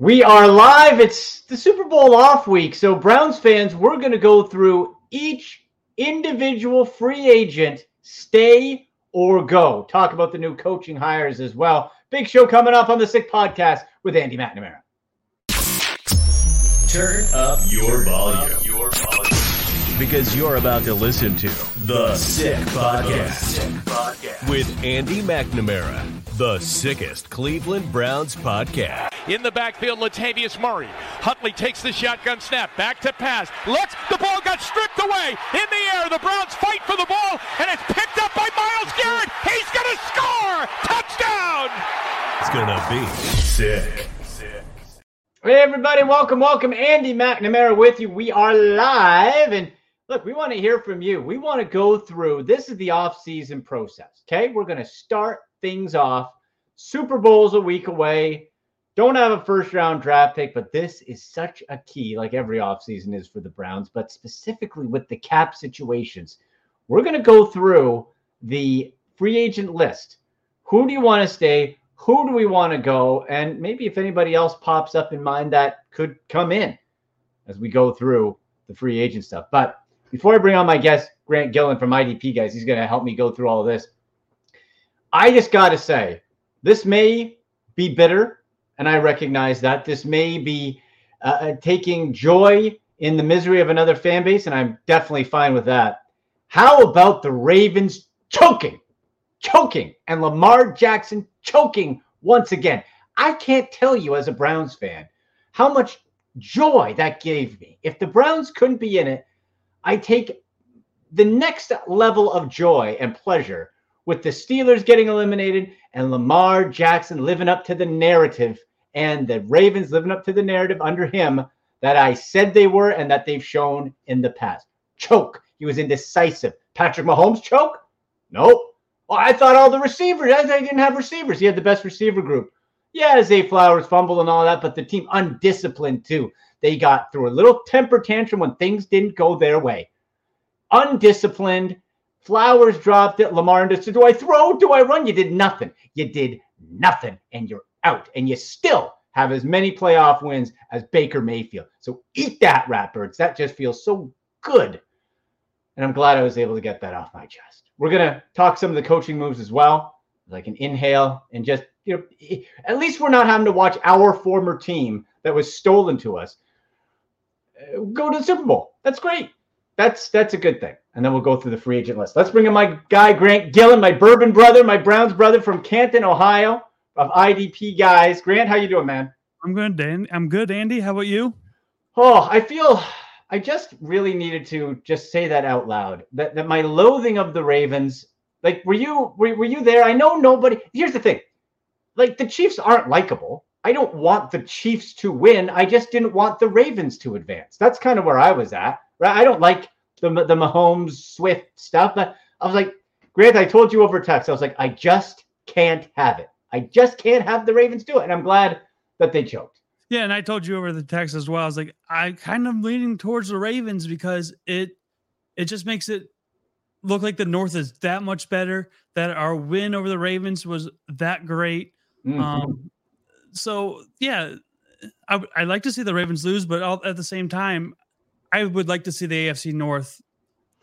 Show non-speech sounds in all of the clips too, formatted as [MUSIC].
We are live. It's the Super Bowl off week. So, Browns fans, we're going to go through each individual free agent stay or go. Talk about the new coaching hires as well. Big show coming up on the Sick Podcast with Andy McNamara. Turn up your volume. Your volume. Because you're about to listen to The Sick Podcast with Andy McNamara, the sickest Cleveland Browns podcast. In the backfield, Latavius Murray. Huntley takes the shotgun snap. Back to pass. Looks. The ball got stripped away. In the air. The Browns fight for the ball. And it's picked up by Myles Garrett. He's going to score. Touchdown. It's going to be sick. Hey, everybody. Welcome, welcome. Andy McNamara with you. We are live. And look, we want to hear from you. We want to go through this is the off-season process. Okay. We're going to start things off. Super Bowl's a week away. Don't have a first round draft pick, but this is such a key, like every offseason is for the Browns, but specifically with the cap situations. We're going to go through the free agent list. Who do you want to stay? Who do we want to go? And maybe if anybody else pops up in mind that could come in as we go through the free agent stuff. But before I bring on my guest, Grant Gillen from IDP Guys, he's going to help me go through all of this. I just got to say, this may be bitter, and I recognize that. This may be uh, uh, taking joy in the misery of another fan base, and I'm definitely fine with that. How about the Ravens choking, choking, and Lamar Jackson choking once again? I can't tell you as a Browns fan how much joy that gave me. If the Browns couldn't be in it, I take the next level of joy and pleasure with the Steelers getting eliminated and Lamar Jackson living up to the narrative and the Ravens living up to the narrative under him that I said they were and that they've shown in the past. Choke. He was indecisive. Patrick Mahomes choke? Nope. Well, I thought all the receivers, I didn't have receivers. He had the best receiver group. Yeah, Zay Flowers fumbled and all that, but the team undisciplined too. They got through a little temper tantrum when things didn't go their way. Undisciplined, Flowers dropped it. Lamar and said, Do I throw? Do I run? You did nothing. You did nothing, and you're out. And you still have as many playoff wins as Baker Mayfield. So eat that, Ratbirds. That just feels so good. And I'm glad I was able to get that off my chest. We're going to talk some of the coaching moves as well. Like an inhale and just, you know, at least we're not having to watch our former team that was stolen to us go to the Super Bowl. That's great. That's that's a good thing and then we'll go through the free agent list. Let's bring in my guy, Grant Gillen, my bourbon brother, my Browns brother from Canton, Ohio, of IDP guys. Grant, how you doing, man? I'm good, Dan. I'm good, Andy. How about you? Oh, I feel I just really needed to just say that out loud. That that my loathing of the Ravens. Like, were you were, were you there? I know nobody. Here's the thing. Like the Chiefs aren't likable. I don't want the Chiefs to win. I just didn't want the Ravens to advance. That's kind of where I was at. Right? I don't like the the Mahomes Swift stuff. But I was like, Grant, I told you over text. I was like, I just can't have it. I just can't have the Ravens do it, and I'm glad that they choked. Yeah, and I told you over the text as well. I was like, I kind of leaning towards the Ravens because it it just makes it look like the North is that much better. That our win over the Ravens was that great. Mm-hmm. Um, so yeah, I I like to see the Ravens lose, but all, at the same time, I would like to see the AFC North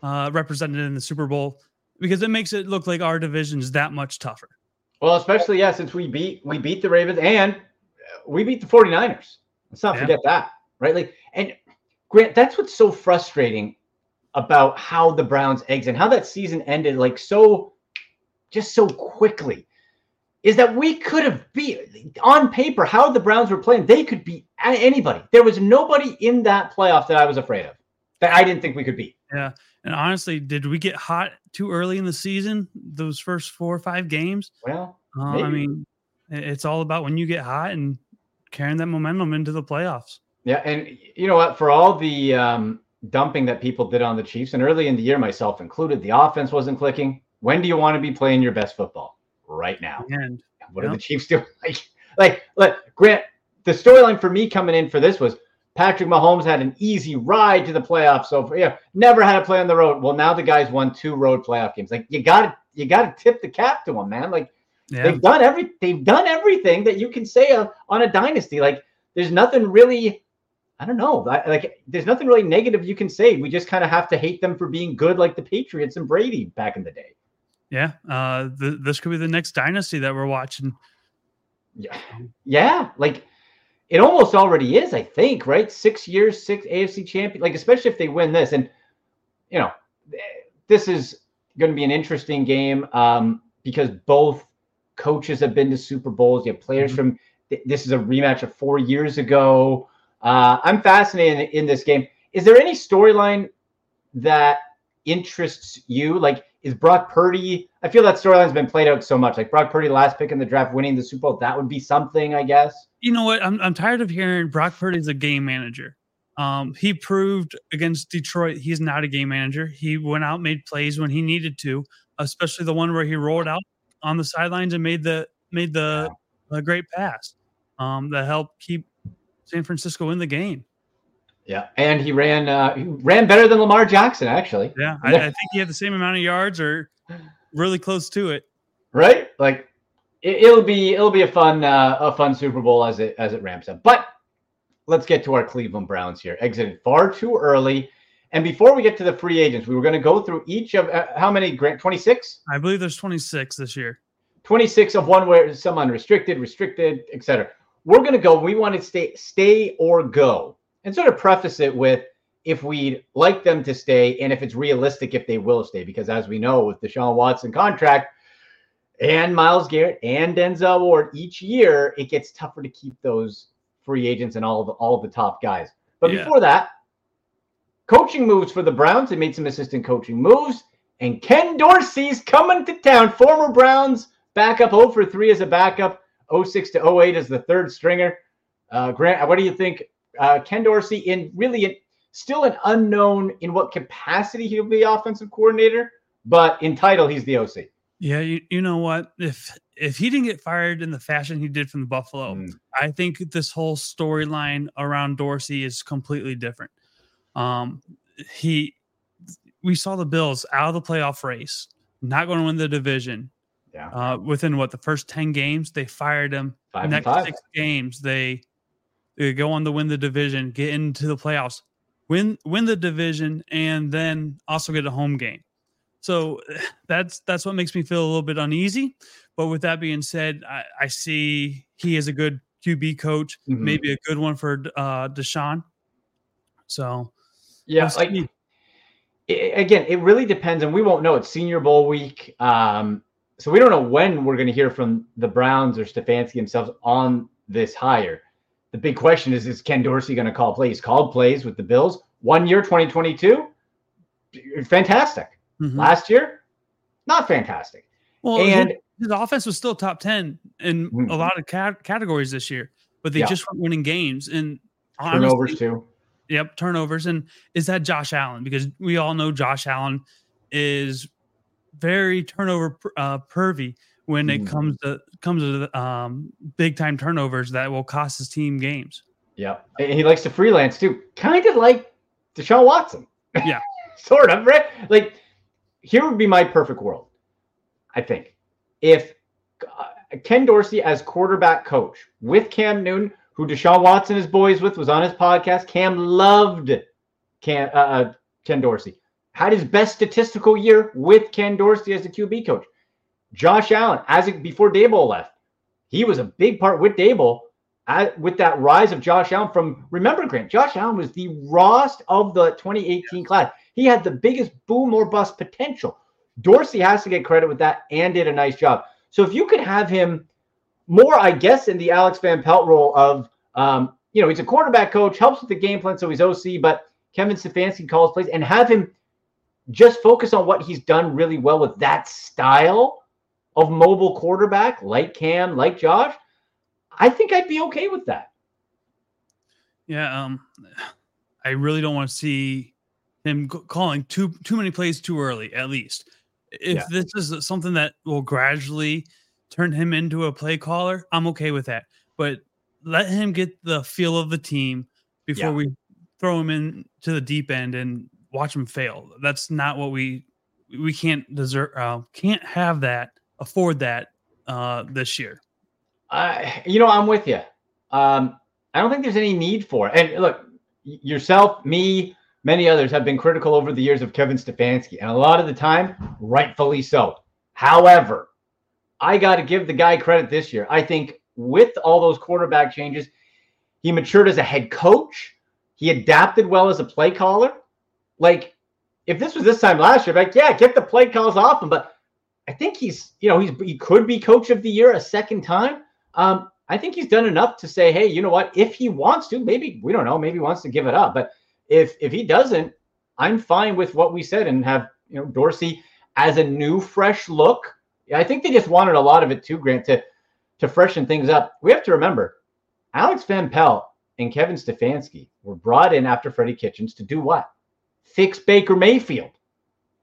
uh, represented in the Super Bowl because it makes it look like our division is that much tougher. Well, especially yeah, since we beat we beat the Ravens and we beat the 49ers. Let's not yeah. forget that, right? Like and Grant, that's what's so frustrating about how the Browns eggs and how that season ended like so just so quickly is that we could have beat on paper how the Browns were playing. They could beat anybody. There was nobody in that playoff that I was afraid of that I didn't think we could beat. Yeah. And honestly, did we get hot too early in the season? Those first four or five games? Well, uh, I mean, it's all about when you get hot and carrying that momentum into the playoffs. Yeah. And you know what? For all the um, dumping that people did on the Chiefs, and early in the year, myself included, the offense wasn't clicking. When do you want to be playing your best football? Right now. And what yep. are the Chiefs [LAUGHS] doing? Like, like, like, Grant, the storyline for me coming in for this was Patrick Mahomes had an easy ride to the playoffs. So yeah, never had to play on the road. Well, now the guys won two road playoff games. Like you got to you got to tip the cap to them, man. Like yeah. they've done every they've done everything that you can say uh, on a dynasty. Like there's nothing really. I don't know. Like, there's nothing really negative you can say. We just kind of have to hate them for being good, like the Patriots and Brady back in the day. Yeah, uh, the, this could be the next dynasty that we're watching. Yeah, yeah, like it almost already is. I think right, six years, six AFC champion. Like especially if they win this, and you know, this is going to be an interesting game um, because both coaches have been to Super Bowls. You have players mm-hmm. from. This is a rematch of four years ago. Uh, I'm fascinated in, in this game. Is there any storyline that interests you? Like, is Brock Purdy? I feel that storyline's been played out so much. Like Brock Purdy, last pick in the draft, winning the Super Bowl. That would be something, I guess. You know what? I'm I'm tired of hearing Brock Purdy's a game manager. Um, he proved against Detroit he's not a game manager. He went out, made plays when he needed to, especially the one where he rolled out on the sidelines and made the made the, the great pass um, that helped keep San Francisco in the game. Yeah, and he ran uh, he ran better than Lamar Jackson actually. Yeah, I, I think he had the same amount of yards or really close to it. Right, like it, will be it'll be a fun uh, a fun Super Bowl as it as it ramps up. But let's get to our Cleveland Browns here. Exited far too early. And before we get to the free agents, we were going to go through each of uh, how many grant 26? I believe there's 26 this year. 26 of one where some unrestricted, restricted, etc. We're going to go. We want to stay, stay or go, and sort of preface it with if we'd like them to stay and if it's realistic if they will stay. Because as we know, with the Deshaun Watson contract and Myles Garrett and Denzel Ward, each year it gets tougher to keep those free agents and all of the, all of the top guys. But yeah. before that, coaching moves for the Browns. They made some assistant coaching moves. And Ken Dorsey's coming to town. Former Browns backup 0 for 3 as a backup, 06 to 08 as the third stringer. Uh, Grant, what do you think? Uh, Ken Dorsey in really in, still an unknown in what capacity he'll be offensive coordinator, but in title, he's the OC. Yeah, you, you know what? If if he didn't get fired in the fashion he did from the Buffalo, mm. I think this whole storyline around Dorsey is completely different. Um, he, we saw the Bills out of the playoff race, not going to win the division. Yeah. Uh, within what the first ten games, they fired him. Five Next six games, they, they go on to win the division, get into the playoffs, win win the division, and then also get a home game. So [SIGHS] that's that's what makes me feel a little bit uneasy. But with that being said, I, I see he is a good QB coach, mm-hmm. maybe a good one for uh, Deshaun. So yeah, like it, again, it really depends, and we won't know. It's Senior Bowl week, um, so we don't know when we're going to hear from the Browns or Stefanski themselves on this hire. The big question is: Is Ken Dorsey going to call plays? Called plays with the Bills one year, 2022, fantastic. Mm-hmm. Last year, not fantastic. Well, and his, offense was still top 10 in mm-hmm. a lot of cat- categories this year, but they yeah. just weren't winning games. And turnovers too. Yep, turnovers. And is that Josh Allen? Because we all know Josh Allen is very turnover uh, pervy when it mm. comes to comes to um, big time turnovers that will cost his team games. Yeah, and he likes to freelance too, kind of like Deshaun Watson. Yeah, [LAUGHS] sort of right. Like here would be my perfect world. I think if uh, Ken Dorsey as quarterback coach with Cam Newton, who Deshaun Watson is boys with, was on his podcast. Cam loved Cam, uh, uh, Ken Dorsey. Had his best statistical year with Ken Dorsey as the QB coach. Josh Allen, as it, before Daboll left, he was a big part with Daboll at, with that rise of Josh Allen from remember Grant. Josh Allen was the rawest of the 2018 class. He had the biggest boom or bust potential. Dorsey has to get credit with that and did a nice job. So if you could have him more, I guess, in the Alex Van Pelt role of, um, you know, he's a quarterback coach, helps with the game plan, so he's OC, but Kevin Stefanski calls plays, and have him just focus on what he's done really well with that style of mobile quarterback, like Cam, like Josh. I think I'd be okay with that. Yeah, um, I really don't want to see him calling too too many plays too early. At least, if yeah. this is something that will gradually turn him into a play caller, I'm okay with that. But let him get the feel of the team before yeah. we throw him in to the deep end and watch him fail. That's not what we we can't deserve. Uh, can't have that. Afford that uh, this year. I, you know, I'm with you. Um, I don't think there's any need for. It. And look, yourself, me, many others have been critical over the years of Kevin Stefanski, and a lot of the time, rightfully so. However, I got to give the guy credit this year. I think with all those quarterback changes, he matured as a head coach. He adapted well as a play caller. Like, if this was this time last year, like, yeah, get the play calls off him. But I think he's, you know, he's he could be coach of the year a second time. Um, I think he's done enough to say, hey, you know what? If he wants to, maybe we don't know, maybe wants to give it up. But if if he doesn't, I'm fine with what we said and have you know Dorsey as a new fresh look. I think they just wanted a lot of it too, Grant, to to freshen things up. We have to remember Alex Van Pelt and Kevin Stefanski were brought in after Freddie Kitchens to do what? Fix Baker Mayfield.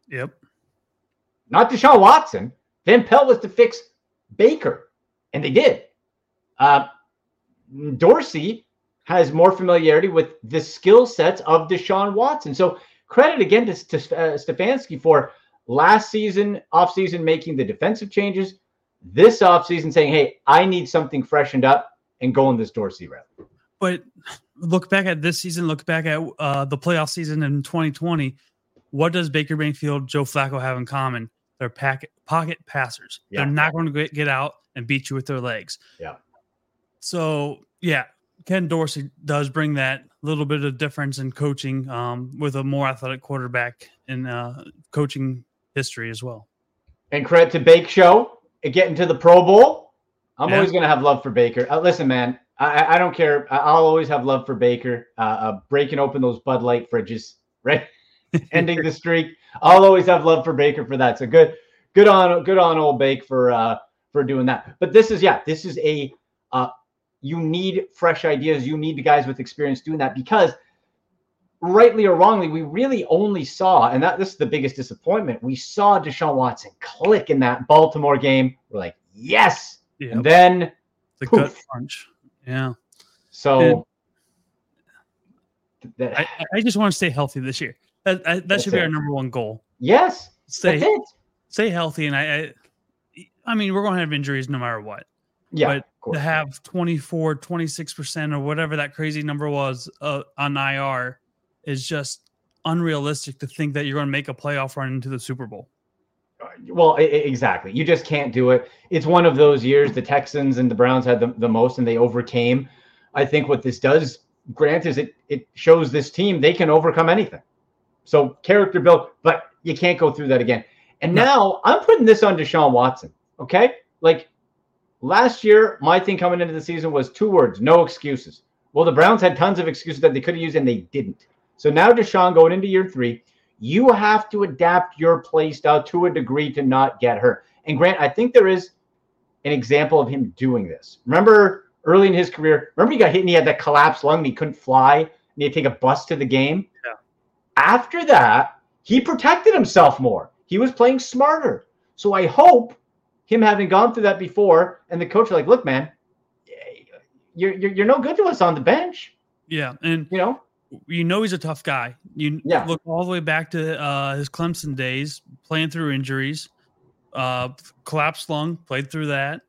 Yep. Not Deshaun Watson. Van Pelt was to fix Baker, and they did. Uh, Dorsey has more familiarity with the skill sets of Deshaun Watson. So credit again to, to uh, Stefanski for last season, offseason, making the defensive changes. This offseason saying, hey, I need something freshened up and going this Dorsey route. But look back at this season, look back at uh, the playoff season in 2020. What does Baker Mayfield, Joe Flacco have in common? They're packet, pocket passers. Yeah. They're not going to get out and beat you with their legs. Yeah. So yeah, Ken Dorsey does bring that little bit of difference in coaching um, with a more athletic quarterback in uh, coaching history as well. And credit to Bake Show getting to the Pro Bowl. I'm yeah. always going to have love for Baker. Uh, listen, man, I, I, don't care. I'll always have love for Baker. Uh, uh, breaking open those Bud Light fridges, [LAUGHS] right? Ending the streak. I'll always have love for Baker for that. So good, good on, good on old Bake for uh, for doing that. But this is yeah, this is a uh, you need fresh ideas. You need the guys with experience doing that because rightly or wrongly, we really only saw, and that this is the biggest disappointment. We saw Deshaun Watson click in that Baltimore game. We're like, yes. Yep. And then the poof. gut punch. Yeah. So that, I, I, just want to stay healthy this year. That, that should be it. our number one goal. Yes. Stay, stay healthy. And I, I, I mean, we're going to have injuries no matter what. Yeah. But to have 24, 26% or whatever that crazy number was uh, on IR is just unrealistic to think that you're going to make a playoff run into the Super Bowl. Uh, well, exactly. You just can't do it. It's one of those years the Texans and the Browns had the, the most and they overcame. I think what this does, Grant, is it it shows this team they can overcome anything. So character build, but you can't go through that again. And no. now I'm putting this on Deshaun Watson. Okay. Like Last year, my thing coming into the season was two words no excuses. Well, the Browns had tons of excuses that they could have used and they didn't. So now, Deshaun, going into year three, you have to adapt your play style to a degree to not get hurt. And Grant, I think there is an example of him doing this. Remember early in his career, remember he got hit and he had that collapsed lung and he couldn't fly and he had to take a bus to the game? Yeah. After that, he protected himself more. He was playing smarter. So I hope him having gone through that before, and the coach like, look, man, you're, you're you're no good to us on the bench. Yeah, and you know, you know he's a tough guy. You yeah. look all the way back to uh, his Clemson days, playing through injuries, uh, collapsed lung, played through that.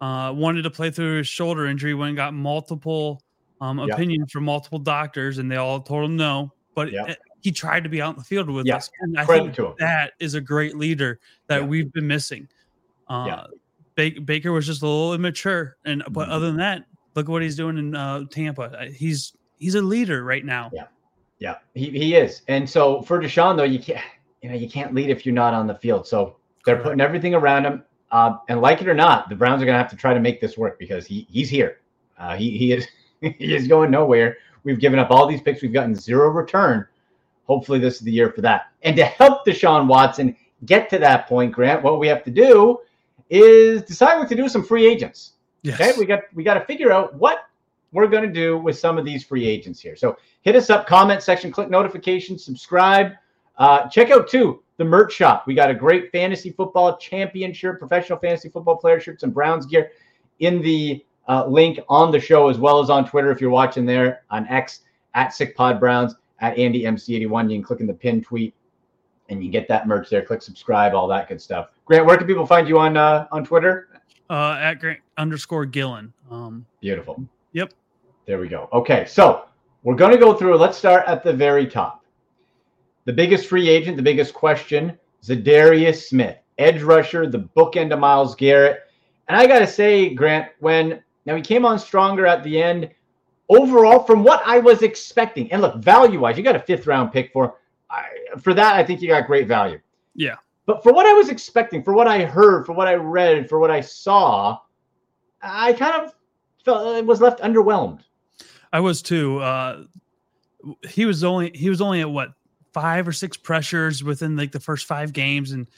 Uh, wanted to play through his shoulder injury when got multiple um, opinions from multiple doctors, and they all told him no. But he tried to be out in the field with us, and I Credit think that is a great leader that we've been missing. Uh, yeah. Baker, was just a little immature, and but mm-hmm. other than that, look what he's doing in uh, Tampa. He's he's a leader right now. Yeah, yeah, he, he is. And so for Deshaun though, you can't you know you can't lead if you're not on the field. So they're putting everything around him. Uh, and like it or not, the Browns are going to have to try to make this work because he he's here. Uh, he he is [LAUGHS] he is going nowhere. We've given up all these picks. We've gotten zero return. Hopefully, this is the year for that. And to help Deshaun Watson get to that point, Grant, what we have to do is decide what to do with some free agents. Yes. Okay, we got we got to figure out what we're going to do with some of these free agents here. So hit us up, comment section, click notifications, subscribe. Uh, check out too the merch shop. We got a great fantasy football champion shirt, professional fantasy football player shirts, and Browns gear in the uh, link on the show as well as on Twitter if you're watching there on X at SickPod Browns at Andy MC81. You can click in the pin tweet and you get that merch there. Click subscribe, all that good stuff. Grant, where can people find you on uh, on Twitter? Uh, at Grant underscore Gillen. Um, Beautiful. Yep. There we go. Okay, so we're going to go through. Let's start at the very top. The biggest free agent, the biggest question Za'Darius Smith, edge rusher, the bookend of Myles Garrett. And I got to say, Grant, when now he came on stronger at the end, overall, from what I was expecting, and look, value wise, you got a fifth round pick for. I, for that, I think you got great value. Yeah. But for what I was expecting, for what I heard, for what I read, for what I saw, I kind of felt it was left underwhelmed. I was too. Uh, he was only he was only at what five or six pressures within like the first five games, and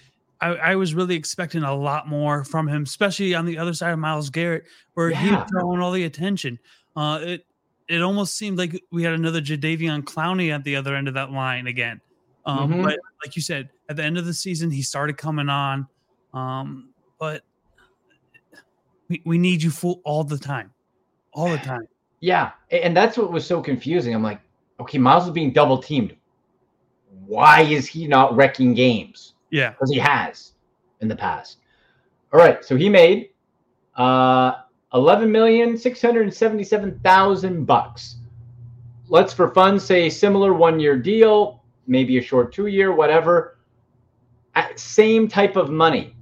I, I was really expecting a lot more from him, especially on the other side of Myles Garrett, where he Yeah. was drawing all the attention. Uh, it it almost seemed like we had another Jadeveon Clowney at the other end of that line again. Um, Mhm. But like you said, at the end of the season, he started coming on. Um, but we, we need you full all the time, all the time. Yeah, and that's what was so confusing. I'm like, okay, Myles is being double teamed. Why is he not wrecking games? Yeah. Because he has in the past. All right, so he made uh, eleven million six hundred seventy-seven thousand bucks. Let's, for fun, say similar one-year deal, maybe a short two-year, whatever. At same type of money,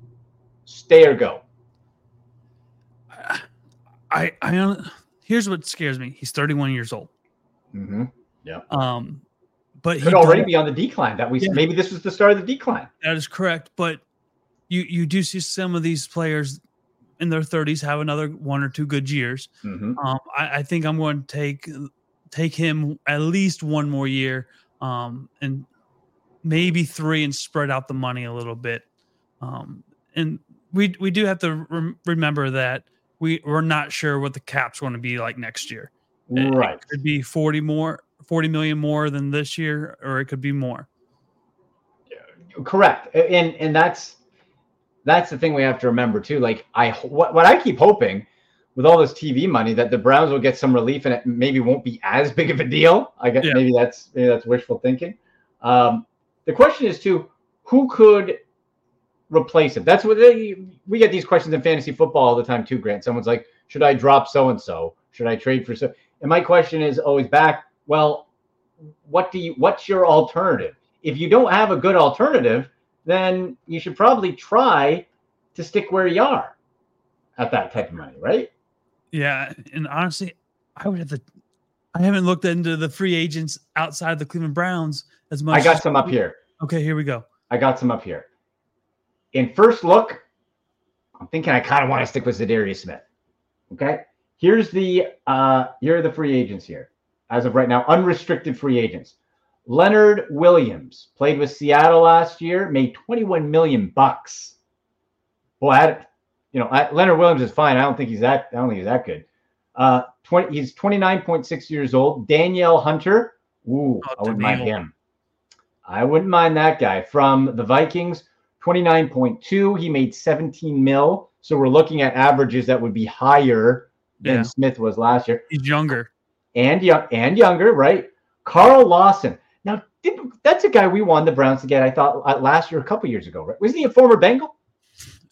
stay or go. I I don't- here's what scares me. He's 31 years old. Mm-hmm. Um, but he Could he already be on the decline. That we Yeah. maybe this was the start of the decline. that is correct. But you you do see some of these players in their 30s have another one or two good years. Mm-hmm. Um, I, I think I'm going to take take him at least one more year, um, and maybe three, and spread out the money a little bit. Um, and we we do have to rem- remember that we we're not sure what the cap's going to be like next year. It- Right. It could be 40 more, 40 million more than this year, or it could be more. Correct. And and that's that's the thing we have to remember too. Like I what what I keep hoping with all this TV money that the Browns will get some relief and it maybe won't be as big of a deal. I guess Yeah. maybe that's maybe that's wishful thinking. Um, the question is too, who could replace him? That's what they, we get these questions in fantasy football all the time too. Grant, someone's like, should I drop so and so? Should I trade for so? And my question is always back. Well, what do you? What's your alternative? If you don't have a good alternative, then you should probably try to stick where you are at that type of money, right? Yeah, and honestly, I would have to. I haven't looked into the free agents outside the Cleveland Browns as much. I got some up here. Okay, here we go. I got some up here. In first look, I'm thinking I kind of want to stick with Za'Darius Smith. Okay. Here's the uh here are the free agents here. As of right now, unrestricted free agents. Leonard Williams played with Seattle last year, made 21 million bucks. Boy, I, you know, I, Leonard Williams is fine. I don't think he's that. I don't think he's that good. Uh, 20. He's 29.6 years old. Danielle Hunter. Ooh, Oh, I wouldn't mind him. I wouldn't mind that guy from the Vikings. 29.2. He made 17 mil. So we're looking at averages that would be higher than Yeah. Smith was last year He's younger. and young and younger, right? Carl Lawson. Did, that's a guy we wanted the Browns to get. I thought uh, last year, a couple years ago, right? Wasn't he a former Bengal?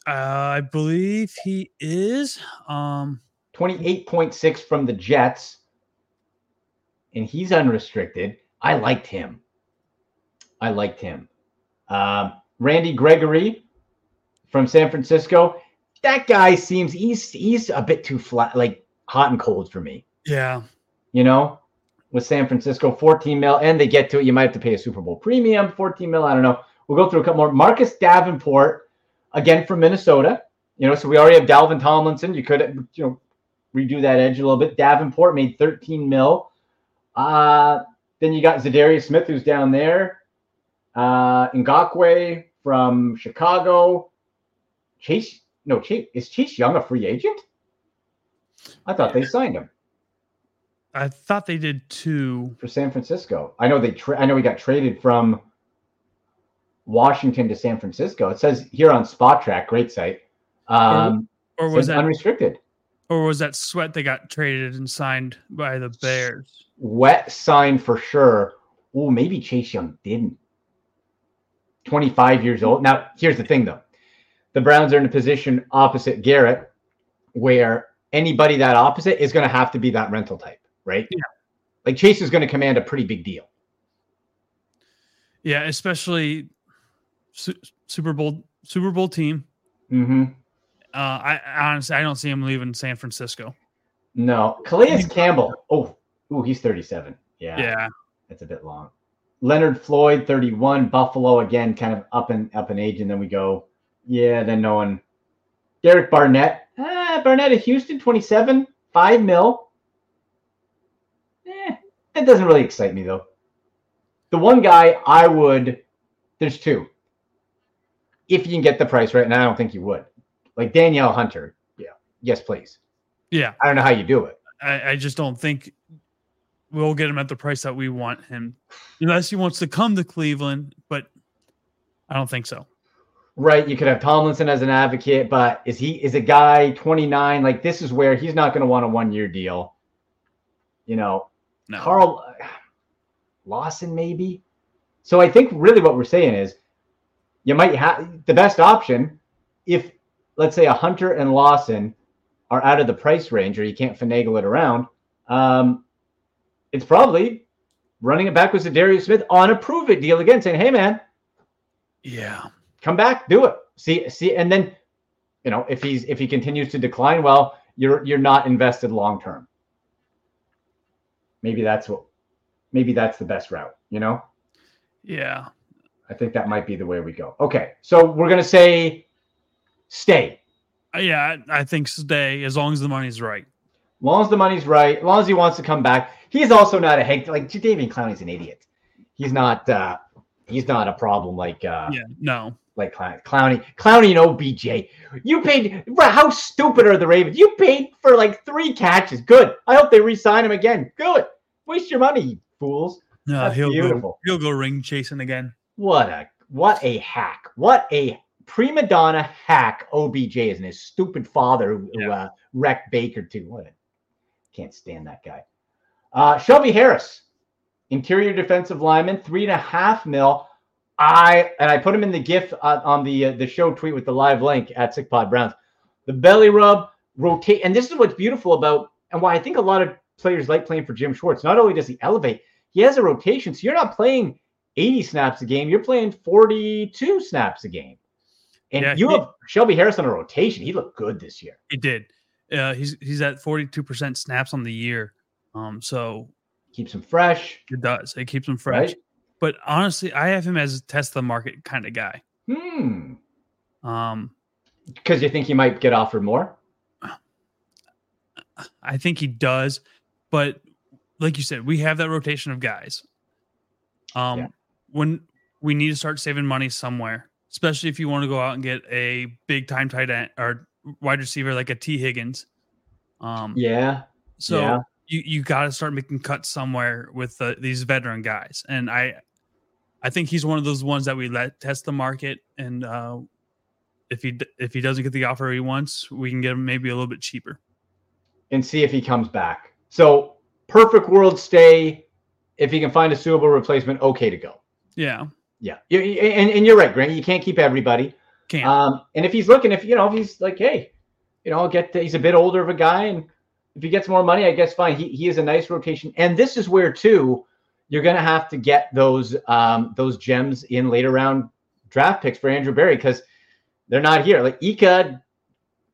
Uh, I believe he is. Um, Twenty-eight point six from the Jets, and he's unrestricted. I liked him. I liked him. Um, Randy Gregory from San Francisco. That guy seems he's he's a bit too flat, like hot and cold for me. yeah, you know, with San Francisco, 14 mil, and they get to it. You might have to pay a Super Bowl premium, 14 mil. I don't know. We'll go through a couple more. Marcus Davenport, again from Minnesota. You know, so we already have Dalvin Tomlinson. You could, you know, redo that edge a little bit. Davenport made 13 mil. Uh, then you got Za'Darius Smith, who's down there. Uh, Ngakoue from Chicago. Chase, no, Chase is Chase Young a free agent? I thought they signed him. I thought they did too. for San Francisco. I know they. Tra- I know he got traded from Washington to San Francisco. It says here on Spotrac, great site. Um, Or was that? unrestricted? Or was that Sweat that got traded and signed by the Bears? Wet sign for sure. Oh, maybe Chase Young didn't. Twenty-five years old. Now, here's the thing, though. The Browns are in a position opposite Garrett, where anybody that opposite is going to have to be that rental type. Right? Yeah. Like Chase is going to command a pretty big deal. Yeah, especially Su- Super Bowl Super Bowl team. Mm-hmm. Uh, I honestly I don't see him leaving San Francisco. No, Calais Campbell. Oh, ooh, he's 37. Yeah, Yeah, that's a bit long. Leonard Floyd, 31. Buffalo again, kind of up and up in age, and then we go. Yeah, then no one. Derek Barnett. Ah, Barnett of Houston, 27, five mil. That doesn't really excite me though. The one guy I would. There's two. If you can get the price right, and I don't think you would. Like Danielle Hunter. Yeah. Yes, please. yeah. I don't know how you do it. I, I just don't think we'll get him at the price that we want him, unless he wants to come to Cleveland. But I don't think so. Right, you could have Tomlinson as an advocate, but is he is a guy 29? Like this is where he's not going to want a one year deal. You know, No. Carl Lawson maybe. So I think really what we're saying is you might have the best option if let's say a Hunter and Lawson are out of the price range or you can't finagle it around. Um, it's probably running it backwards to Darius Smith on a prove it deal again, saying, "Hey man, Yeah. come back, do it. See, see, and then, you know, if he's if he continues to decline, well, you're you're not invested long term. Maybe that's what, maybe that's the best route. You know, Yeah. I think that might be the way we go. Okay, so we're gonna say, stay. Uh, Yeah. I, think stay as long as the money's right. As long as the money's right, as long as he wants to come back. He's also not a head like David Clowney's an idiot. He's not. uh He's not a problem like uh Yeah. No. like Clown, Clowney, Clowney and OBJ. You paid. How stupid are the Ravens? You paid for like three catches. Good. I hope they re-sign him again. Good. Waste your money, fools. No. That's he'll beautiful. go. He'll go ring chasing again. What a what a hack. What a prima donna hack. OBJ is and his stupid father who, who, Yeah. uh, wrecked Baker too. What a can't stand that guy. Uh, Shelby Harris, interior defensive lineman, three and a half mil. I and I put him in the GIF uh, on the uh, the show tweet with the live link at Sick Pod Browns. The belly rub rotate, and this is what's beautiful about and why I think a lot of players like playing for Jim Schwartz. Not only does he elevate, he has a rotation, so you're not playing 80 snaps a game, you're playing 42 snaps a game. And Yeah, you he- have Shelby Harris on a rotation. He looked good this year. He did. Uh, he's he's at forty two percent snaps on the year. Um. So Keeps him fresh. it does. It keeps him fresh. Right? But honestly, I have him as a test the market kind of guy. Hmm. Um. Because you think he might get offered more? I think he does, but like you said, we have that rotation of guys. Um, Yeah. when we need to start saving money somewhere, especially if you want to go out and get a big time tight end or wide receiver like a Tee Higgins. Um, Yeah. so yeah. you you got to start making cuts somewhere with the, these veteran guys, and I I think he's one of those ones that we let test the market, and uh, if he if he doesn't get the offer he wants, we can get him maybe a little bit cheaper. And see if he comes back. So perfect world stay. If he can find a suitable replacement, okay to go. Yeah, Yeah. You- you- And, and you're right, Grant. You can't keep everybody. can't. Um, and if he's looking, if you know, if he's like, hey, you know, I'll get the, he's a bit older of a guy, and if he gets more money, I guess fine. He he is a nice rotation, and this is where too, you're gonna have to get those um those gems in later round draft picks for Andrew Berry because they're not here. Like Ika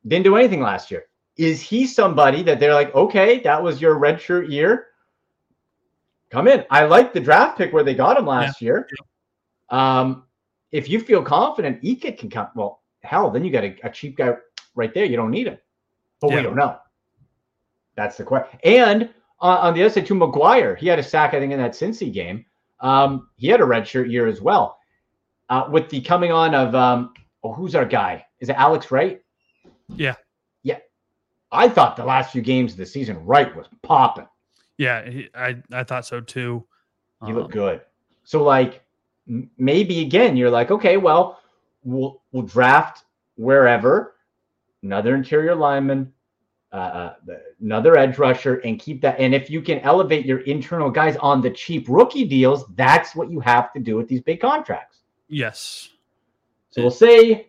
didn't do anything last year. Is he somebody that they're like, okay, that was your redshirt year? Come in. I like the draft pick where they got him last year. Um, if you feel confident Ika can come, well, hell, then you got a, a cheap guy right there. You don't need him. But we don't know. That's the question. And uh, on the other side, too, McGuire, he had a sack, I think, in that Cincy game. Um, he had a redshirt year as well. Uh, with the coming on of, um, oh, who's our guy? Is it Alex Wright? Yeah. I thought the last few games of the season, Wright was popping. yeah, he, I I thought so too. He Um, looked good. So like maybe again you're like okay well we'll we'll draft wherever another interior lineman, uh, uh, another edge rusher, and keep that. And if you can elevate your internal guys on the cheap rookie deals, that's what you have to do with these big contracts. Yes. So we'll say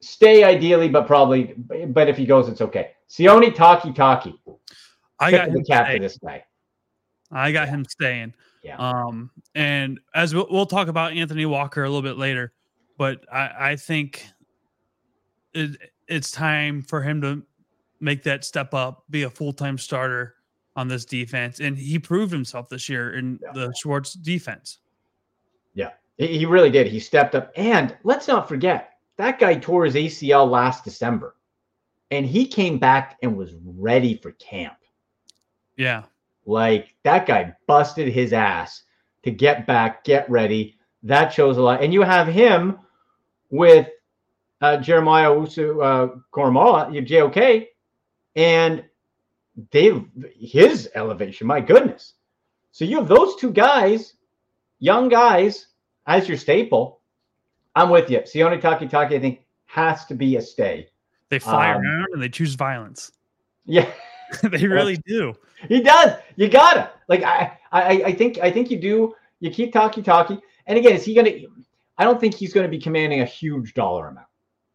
stay ideally, but probably. But if he goes, it's okay. Sione Takitaki. I got the him cap for this guy. I got him staying. Yeah. Um, and as we'll, we'll talk about Anthony Walker a little bit later, but I, I think it, it's time for him to make that step up, be a full time starter on this defense, and he proved himself this year in Yeah. the Schwartz defense. Yeah, he really did. He stepped up. And let's not forget, that guy tore his ACL last December. And he came back and was ready for camp. Yeah, Like that guy busted his ass to get back, get ready. That shows a lot. And you have him with uh, Jeremiah Owusu uh, Koramoah, your JOK, and they his elevation. My goodness. So you have those two guys, young guys, as your staple. I'm with you. Sione Takitaki, I think, has to be a stay. They fly Um, around and they choose violence. [LAUGHS] Yeah. they really do. He does. You gotta like I I I think I think you do. You keep Takitaki. And again, is he gonna? I don't think he's gonna be commanding a huge dollar amount.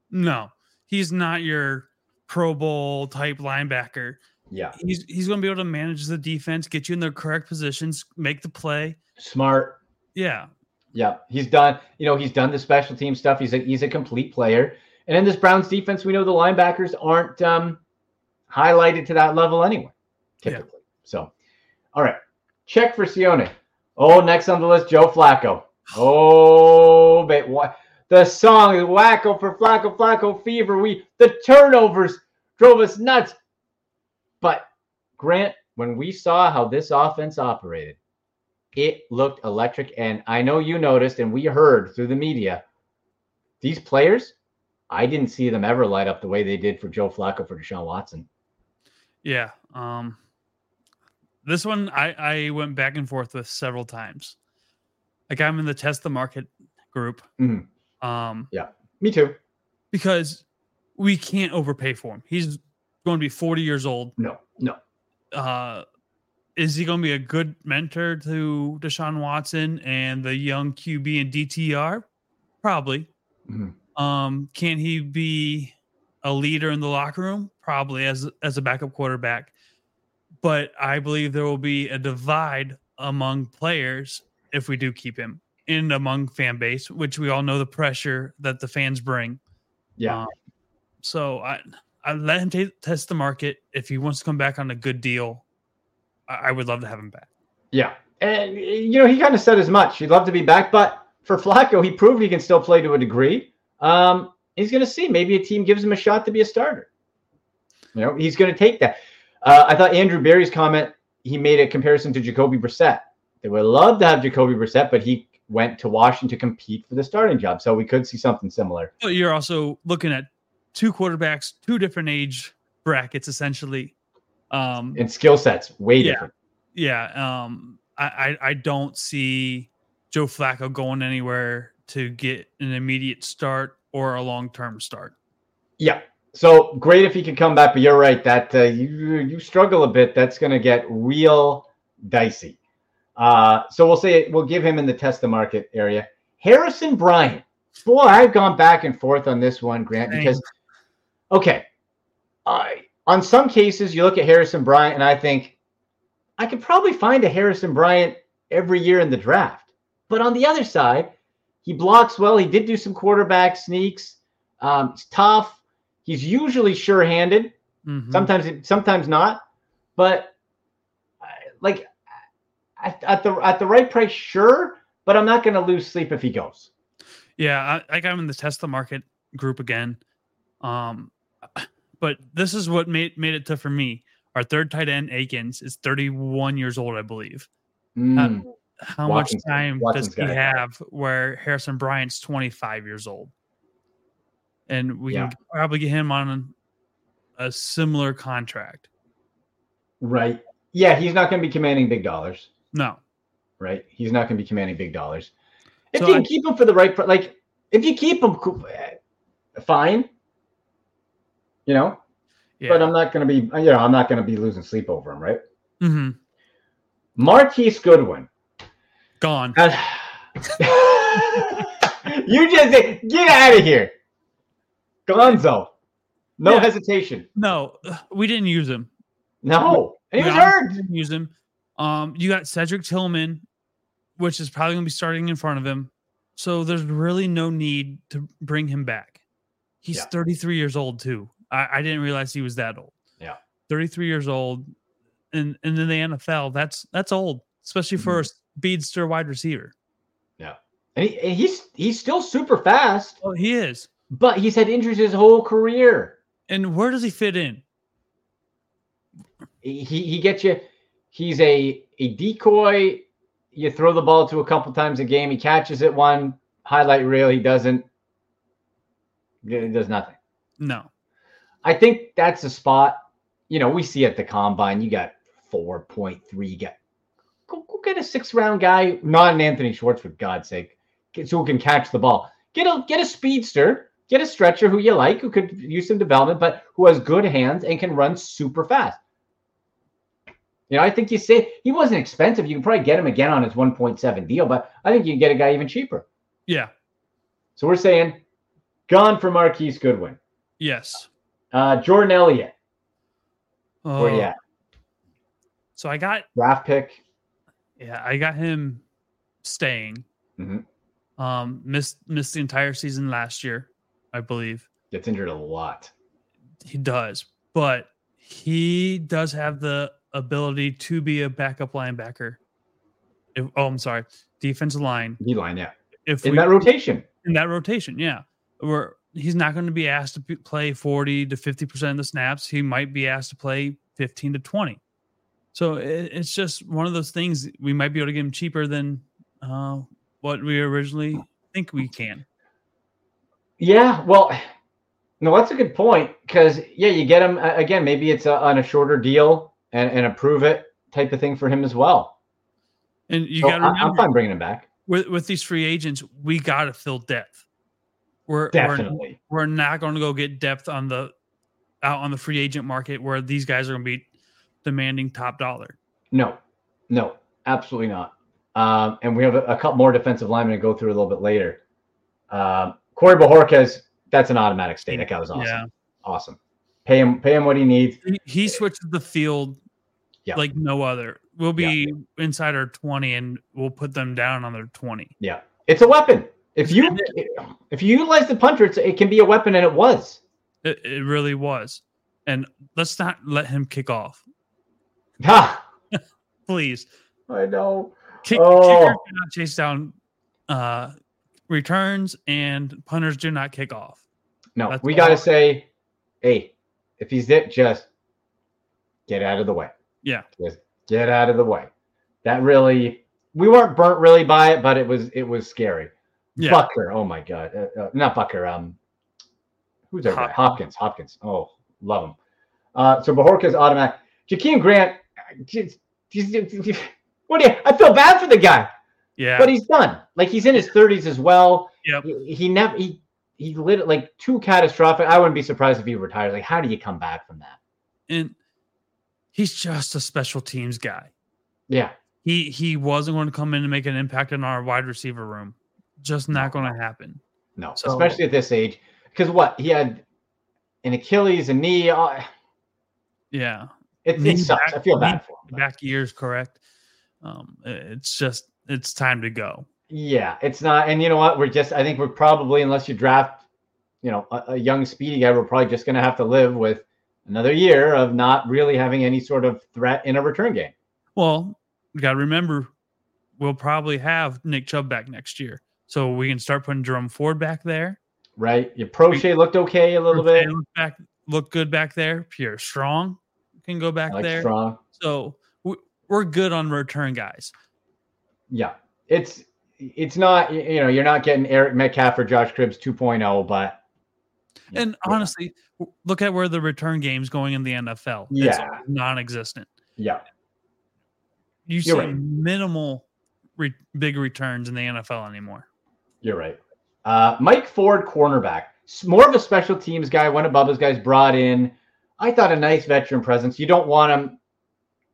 No, he's not your Pro Bowl type linebacker. Yeah, He's he's going to be able to manage the defense, get you in the correct positions, make the play. smart. Yeah, Yeah, he's done. You know, he's done the special team stuff. He's a he's a complete player. And in this Browns defense, we know the linebackers aren't um, highlighted to that level anyway, Yeah. typically. So, all right, check for Sione. Oh, next on the list, Joe Flacco. Oh, but what the song is Wacko for Flacco, Flacco fever. We the turnovers drove us nuts. But Grant, when we saw how this offense operated, it looked electric. And I know you noticed, and we heard through the media, these players, I didn't see them ever light up the way they did for Joe Flacco for Deshaun Watson. yeah. Um, this one I I went back and forth with several times. Like I'm in the test the market group. Mhm. Um, yeah, Me too. because we can't overpay for him. He's going to be 40 years old. No, no. uh is he going to be a good mentor to Deshaun Watson and the young QB and DTR? Probably. Mhm. Um, can he be a leader in the locker room? Probably as as a backup quarterback. But I believe there will be a divide among players if we do keep him and among fan base, which we all know the pressure that the fans bring. Yeah. Um, so I I let him ta- test the market. If he wants to come back on a good deal, I, I would love to have him back. Yeah. And, you know, he kind of said as much. He'd love to be back. But for Flacco, he proved he can still play to a degree. Um, he's going to see. Maybe a team gives him a shot to be a starter. You know, he's going to take that. Uh, I thought Andrew Berry's comment, he made a comparison to Jacoby Brissett. They would love to have Jacoby Brissett, but he went to Washington to compete for the starting job. So we could see something similar. But you're also looking at two quarterbacks, two different age brackets, essentially. Um, And skill sets, way Yeah. different. yeah, um, I, I I don't see Joe Flacco going anywhere to get an immediate start or a long term start. Yeah. So great if he could come back, but you're right that uh, you you struggle a bit. That's going to get real dicey. Uh, so we'll say we'll give him in the test the market area. Harrison Bryant. Boy, I've gone back and forth on this one, Grant, because okay, I on some cases you look at Harrison Bryant and I think I could probably find a Harrison Bryant every year in the draft. But on the other side, he blocks well. He did do some quarterback sneaks. Um, he's tough. He's usually sure-handed. Mhm. Sometimes, sometimes not. But like at, at the at the right price, sure. But I'm not going to lose sleep if he goes. Yeah, I, I got him in the test the market group again. Um, [CLEARS THROAT] but this is what made made it tough for me. Our third tight end, Akins, is 31 years old, I believe. Mm, How much time does he have where Harrison Bryant's 25 years old? And we Yeah. can probably get him on a similar contract. right. Yeah, he's not going to be commanding big dollars. No. Right. He's not going to be commanding big dollars. If So you can I- keep him for the right, like if you keep him, eh, fine. You know, Yeah. but I'm not going to be. You know, I'm not going to be losing sleep over him. Right. Mm-hmm. Marquise Goodwin. Gone. Uh, [LAUGHS] you just say, get out of here. Gonzo. No Yeah. hesitation. No, we didn't use him. No. He was hurt. didn't use him. Um, you got Cedric Tillman, which is probably going to be starting in front of him. So there's really no need to bring him back. He's Yeah. 33 years old too. I, I didn't realize he was that old. Yeah. 33 years old, and and in the NFL, that's that's old, especially for Mm-hmm. Speedster wide receiver. Yeah, And, he, he's he's still super fast, Well, he is. but he's had injuries his whole career. And where does he fit in? He he gets you. He's a a decoy. You throw the ball to a couple times a game. He catches it one highlight reel. He doesn't. He does nothing. No. I think that's a spot. You know, we see at the combine. You got four point three. You got go, get a six round guy, not an Anthony Schwartz for God's sake, so who can catch the ball. Get a get a speedster. Get a stretcher who you like, who could use some development, but who has good hands and can run super fast. You know, I think you say he wasn't expensive. You can probably get him again on his 1.7 deal, but I think you can get a guy even cheaper. Yeah. So we're saying gone for Marquise Goodwin. Yes. Uh, Jordan Elliott, Oh, where you at? So I got Draft pick. Yeah, I got him staying. Mhm. Um, missed missed the entire season last year, I believe. Gets injured a lot. He does, but he does have the ability to be a backup linebacker. If, oh, I'm sorry, defensive line. D line, yeah. If In we, that rotation. in that rotation, yeah, where he's not going to be asked to play 40 to 50 percent of the snaps. He might be asked to play 15 to 20. So it, it's just one of those things. We might be able to get him cheaper than uh, what we originally think we can. Yeah, well, no, that's a good point because yeah, you get him again. Maybe it's a, on a shorter deal and, and approve it type of thing for him as well. And you So got to I, I'm fine bringing him back. with with these free agents, we got to fill depth. We're we're, Definitely. we're not going to go get depth on the out on the free agent market where these guys are going to be demanding top dollar. No, no, absolutely not. Um, and we have a, a couple more defensive linemen to go through a little bit later. Um, Corey Bojorquez, that's an automatic stay. That guy was awesome. Yeah. Awesome. Pay him, pay him what he needs. He, he switches the field Yeah. like no other. We'll be inside our 20 and we'll put them down on their 20. Yeah, it's a weapon. If you if you utilize the punter, it can be a weapon, and it was. It, it really was. And let's not let him kick off. Ha! [LAUGHS] Please. I know. Kick, Oh. Kickers do not chase down uh, returns and punters do not kick off. No, That's we got to say, hey, if he's it, just get out of the way. Yeah. Just get out of the way. That really, we weren't burnt really by it, but it was it was scary. Yeah. Bucker, oh my god, uh, uh, not Bucker. Um, who's our guy? Hopkins. Hopkins. Oh, love him. Uh, so Bojorquez automatic. Jakeem Grant. Just, just, what do you? I feel bad for the guy, Yeah. but he's done. Like he's in his thirties as well. Yep. He, he never he he lit like too catastrophic. I wouldn't be surprised if he retires. Like, how do you come back from that? and he's just a special teams guy. Yeah. He he wasn't going to come in and make an impact in our wide receiver room. Just not going to happen. No, So- especially at this age. Because what he had an Achilles, a knee. Uh, Yeah. It, it sucks. back- I feel bad for him. Back years correct. Um it's just it's time to go. Yeah, it's not. And you know what? We're just. I think we're probably, unless you draft, you know, a, a young speedy guy, we're probably just going to have to live with another year of not really having any sort of threat in a return game. Well, you got to remember, we'll probably have Nick Chubb back next year, so we can start putting Jerome Ford back there. Right? Your Proche looked okay a little bit. Look back, look good back there. Pierre Strong can go back like there. strong. So we, we're good on return guys. Yeah, it's it's not. You know, you're not getting Eric Metcalf or Josh Cribbs 2.0, but And yeah. honestly, look at where the return game's going in the NFL. It's Yeah. non-existent. yeah, You see right. minimal re- big returns in the NFL anymore. you're right. Uh, Mike Ford, cornerback, more of a special teams guy. One of Bubba's guys brought in. I thought a nice veteran presence. You don't want him,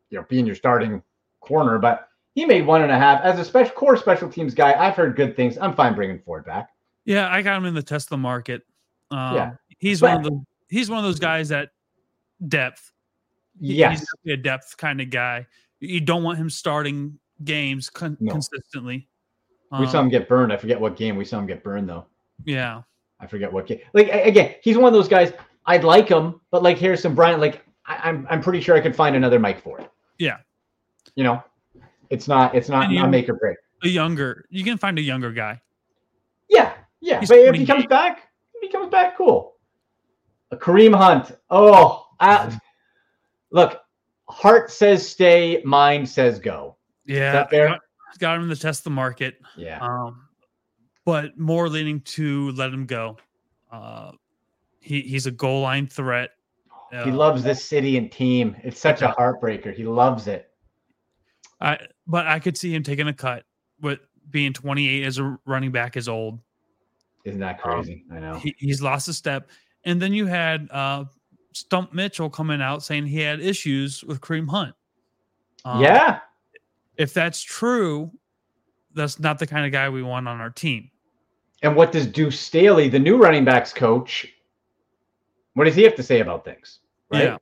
you know, being your starting corner, but he made one and a half as a special core special teams guy. I've heard good things. I'm fine bringing Ford back. Yeah, I got him in the the market. Um, Yeah. he's But- one of the he's one of those guys that depth. He- Yes, he's a depth kind of guy. You don't want him starting games con- No. consistently. We saw Um, him get burned. I forget what game we saw him get burned though. Yeah. I forget what game. Like again, he's one of those guys. I'd like him, but like Harrison Bryant, like I, I'm I'm pretty sure I could find another Mike Ford. Yeah. You know, it's not it's not you- not make or break. A younger, you can find a younger guy. Yeah, yeah. He's but if he comes back, if he comes back, cool. A Kareem Hunt. Oh, I, look. Heart says stay. Mind says go. Yeah. that fair? Got, got him to test the market. Yeah. Um, but more leaning to let him go. Uh, he he's a goal line threat. he Uh, loves this city and team. It's such a heartbreaker. He loves it. I but I could see him taking a cut with being 28 as a running back is old. Isn't that crazy? I know. He, he's lost a step. And then you had uh, Stump Mitchell coming out saying he had issues with Kareem Hunt. Um, yeah. If that's true, that's not the kind of guy we want on our team. And what does Deuce Staley, the new running backs coach, what does he have to say about things? Right? Yeah.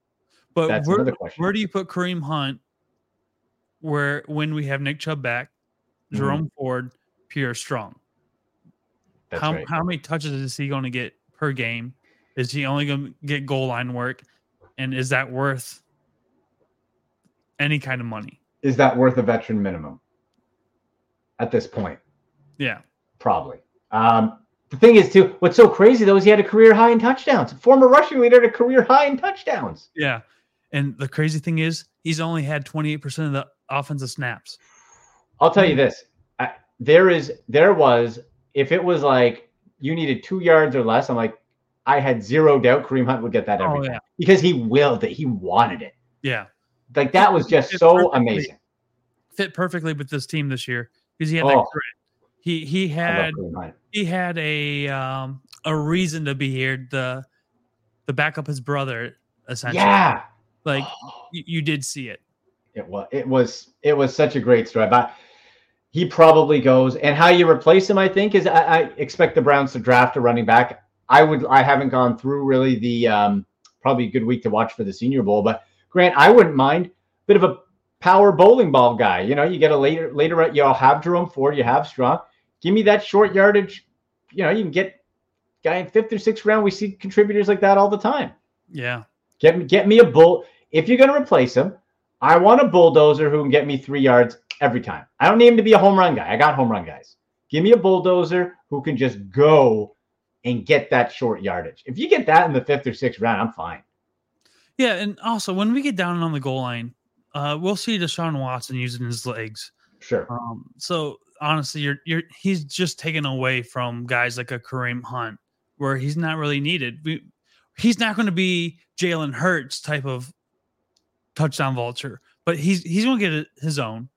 But That's where, another question. where do you put Kareem Hunt where when we have Nick Chubb back, Mhm. Jerome Ford, Pierre Strong? That's how right. how many touches is he going to get per game? Is he only going to get goal line work? And is that worth any kind of money? Is that worth a veteran minimum at this point? Yeah. Probably. Um, the thing is, too, what's so crazy though is he had a career high in touchdowns. Former rushing leader at a career high in touchdowns. Yeah. And the crazy thing is, he's only had 28% of the offensive snaps. I'll tell you this: I, there is, there was, if it was like you needed two yards or less, I'm like, I had zero doubt Kareem Hunt would get that every Oh, time yeah. because he willed it. He wanted it. Yeah. Like that was just so perfectly- amazing. Fit perfectly with this team this year because he had that Oh. grit. He he had he had a um a reason to be here to to back up his brother essentially. Yeah. Like [SIGHS] you, you did see it. It was it was it was such a great story. But he probably goes. And how you replace him, I think, is I, I expect the Browns to draft a running back. I would I haven't gone through really the um probably a good week to watch for the senior bowl, but Grant, I wouldn't mind bit of a power bowling ball guy. You know, you get a later later you'll have Jerome Ford, you have Strong. Give me that short yardage. You know, you can get guy in fifth or sixth round. We see contributors like that all the time. Yeah. Get me, get me a bull. If you're going to replace him, I want a bulldozer who can get me three yards every time. I don't need him to be a home run guy. I got home run guys. Give me a bulldozer who can just go and get that short yardage. If you get that in the fifth or sixth round, I'm fine. Yeah, and also when we get down on the goal line, uh, we'll see Deshaun Watson using his legs. Sure. Um, so honestly, you're you're he's just taken away from guys like a Kareem Hunt, where he's not really needed. We, he's not going to be Jalen Hurts type of touchdown vulture, but he's he's going to get his own.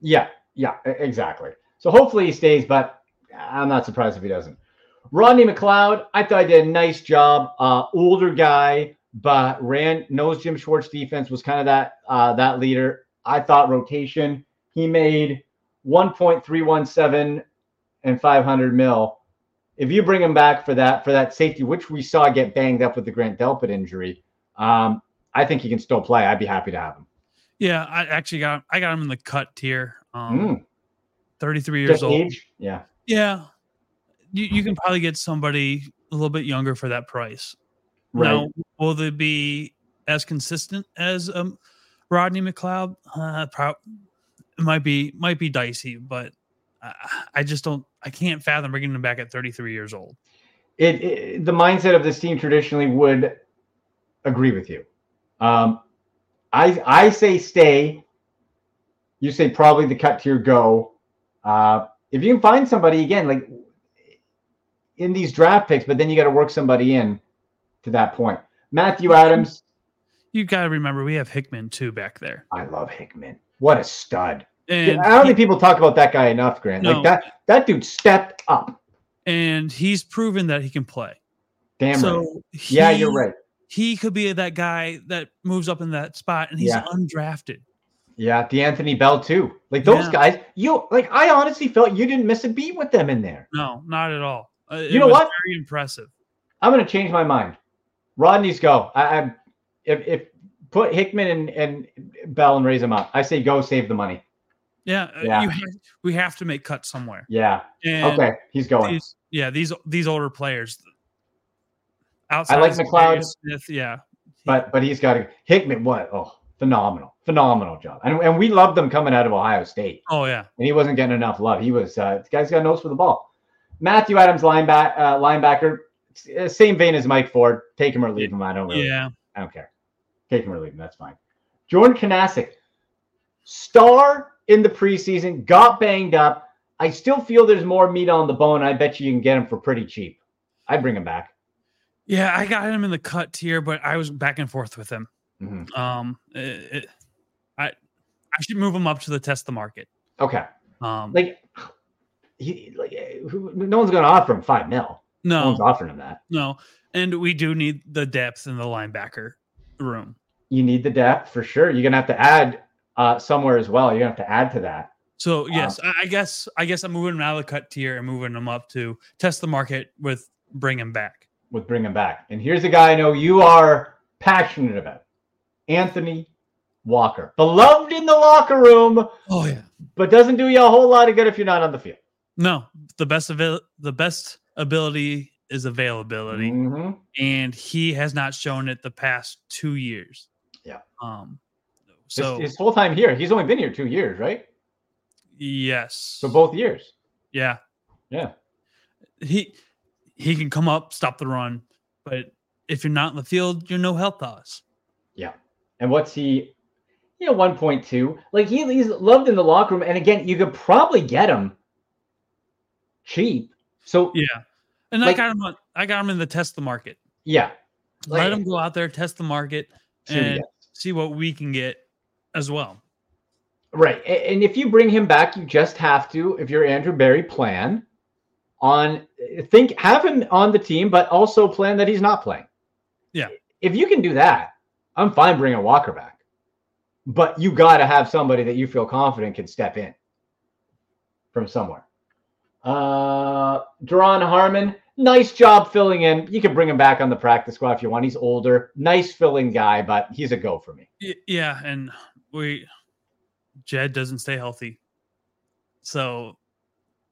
Yeah, yeah, exactly. So hopefully he stays, but I'm not surprised if he doesn't. Rodney McLeod, I thought he did a nice job. Uh, older guy, but ran knows Jim Schwartz defense was kind of that uh, that leader. I thought rotation. He made 1.317 and 500 mil. If you bring him back for that for that safety, which we saw get banged up with the Grant Delpit injury, um, I think he can still play. I'd be happy to have him. Yeah, I actually got I got him in the cut tier. Um, Mm, 33 years just old. age, yeah. Yeah, you you can probably get somebody a little bit younger for that price. Right. Now, will they be as consistent as um, Rodney McLeod? Uh, prob- it might be might be dicey, but I, I just don't. I can't fathom bringing him back at 33 years old. it, it the mindset of this team traditionally would agree with you. Um, I I say stay. You say probably the cut tier go. Uh, if you can find somebody again, like in these draft picks, but then you got to work somebody in to that point. Matthew Adams, You got to remember we have Hickman too back there, I love Hickman. What a stud! and I don't he- think people talk about that guy enough, Grant. No. Like that that dude stepped up. and he's proven that he can play. Damn right. so Yeah, you're right. He could be that guy that moves up in that spot, and he's Yeah. undrafted. Yeah, the Anthony Bell too. Like those Yeah. guys, you like. I honestly felt you didn't miss a beat with them in there. No, not at all. Uh, You know what? Very impressive. I'm to change my mind. Rodney's go. I, I if, if put Hickman and, and Bell and raise them up. I say go save the money. Yeah, uh, Yeah. Have, we have to make cuts somewhere. Yeah. And okay. He's going. These, yeah, these these older players. Outside I like McLeod. Smith, yeah, but but he's got to Hickman. What? Oh, phenomenal, phenomenal job. And and we loved them coming out of Ohio State, oh yeah, and he wasn't getting enough love. He was. Uh, the guy's got a nose for the ball. Matthew Adams, linebacker, uh, linebacker, same vein as Mike Ford. Take him or leave him. I don't really. yeah. I don't care. Take him or leave him. That's fine. Jordan Kunaszyk, star in the preseason, got banged up. I still feel there's more meat on the bone. I bet you you can get him for pretty cheap. I'd bring him back. Yeah, I got him in the cut tier, but I was back and forth with him. Mhm. Um, it, it- I I should move him up to the test the market. Okay. Um, Like, he, like who, no one's going to offer him five mil. No one's offering him that. no, and we do need the depth in the linebacker room. You need the depth for sure. You're to have to add uh, somewhere as well. You're to have to add to that. So Um, yes, I I guess I guess I'm moving him out of the cut tier and moving him up to test the market with bring him back. with bring him back. And here's a guy I know you are passionate about Anthony Walker. Beloved in the locker room, Oh yeah. but doesn't do you a whole lot of good if you're not on the field. No, the best avail- the best ability is availability, Mhm. and he has not shown it the past two years. Yeah. Um. So his, whole time here, he's only been here two years, right? yes. So both years. Yeah. Yeah. He he can come up, stop the run, but if you're not in the field, you're no help to us. Yeah. And what's he? You know, 1.2. Like he, he's loved in the locker room. And again, you could probably get him cheap. So yeah. Yeah. And Like- I got him. On, I got him in the test the market. Like, Let him go out there, test the market, see what he and see what we can get as well. Right. And if you bring him back, you just have to, if you're Andrew Berry, plan on think have him on the team, but also plan that he's not playing. Yeah. If you can do that, I'm fine bringing Walker back. But you got to have somebody that you feel confident can step in from somewhere. Uh Duron Harmon, nice job filling in. You can bring him back on the practice squad if you want. He's older, nice filling guy, but he's a go for me. Yeah, and we Jed doesn't stay healthy. So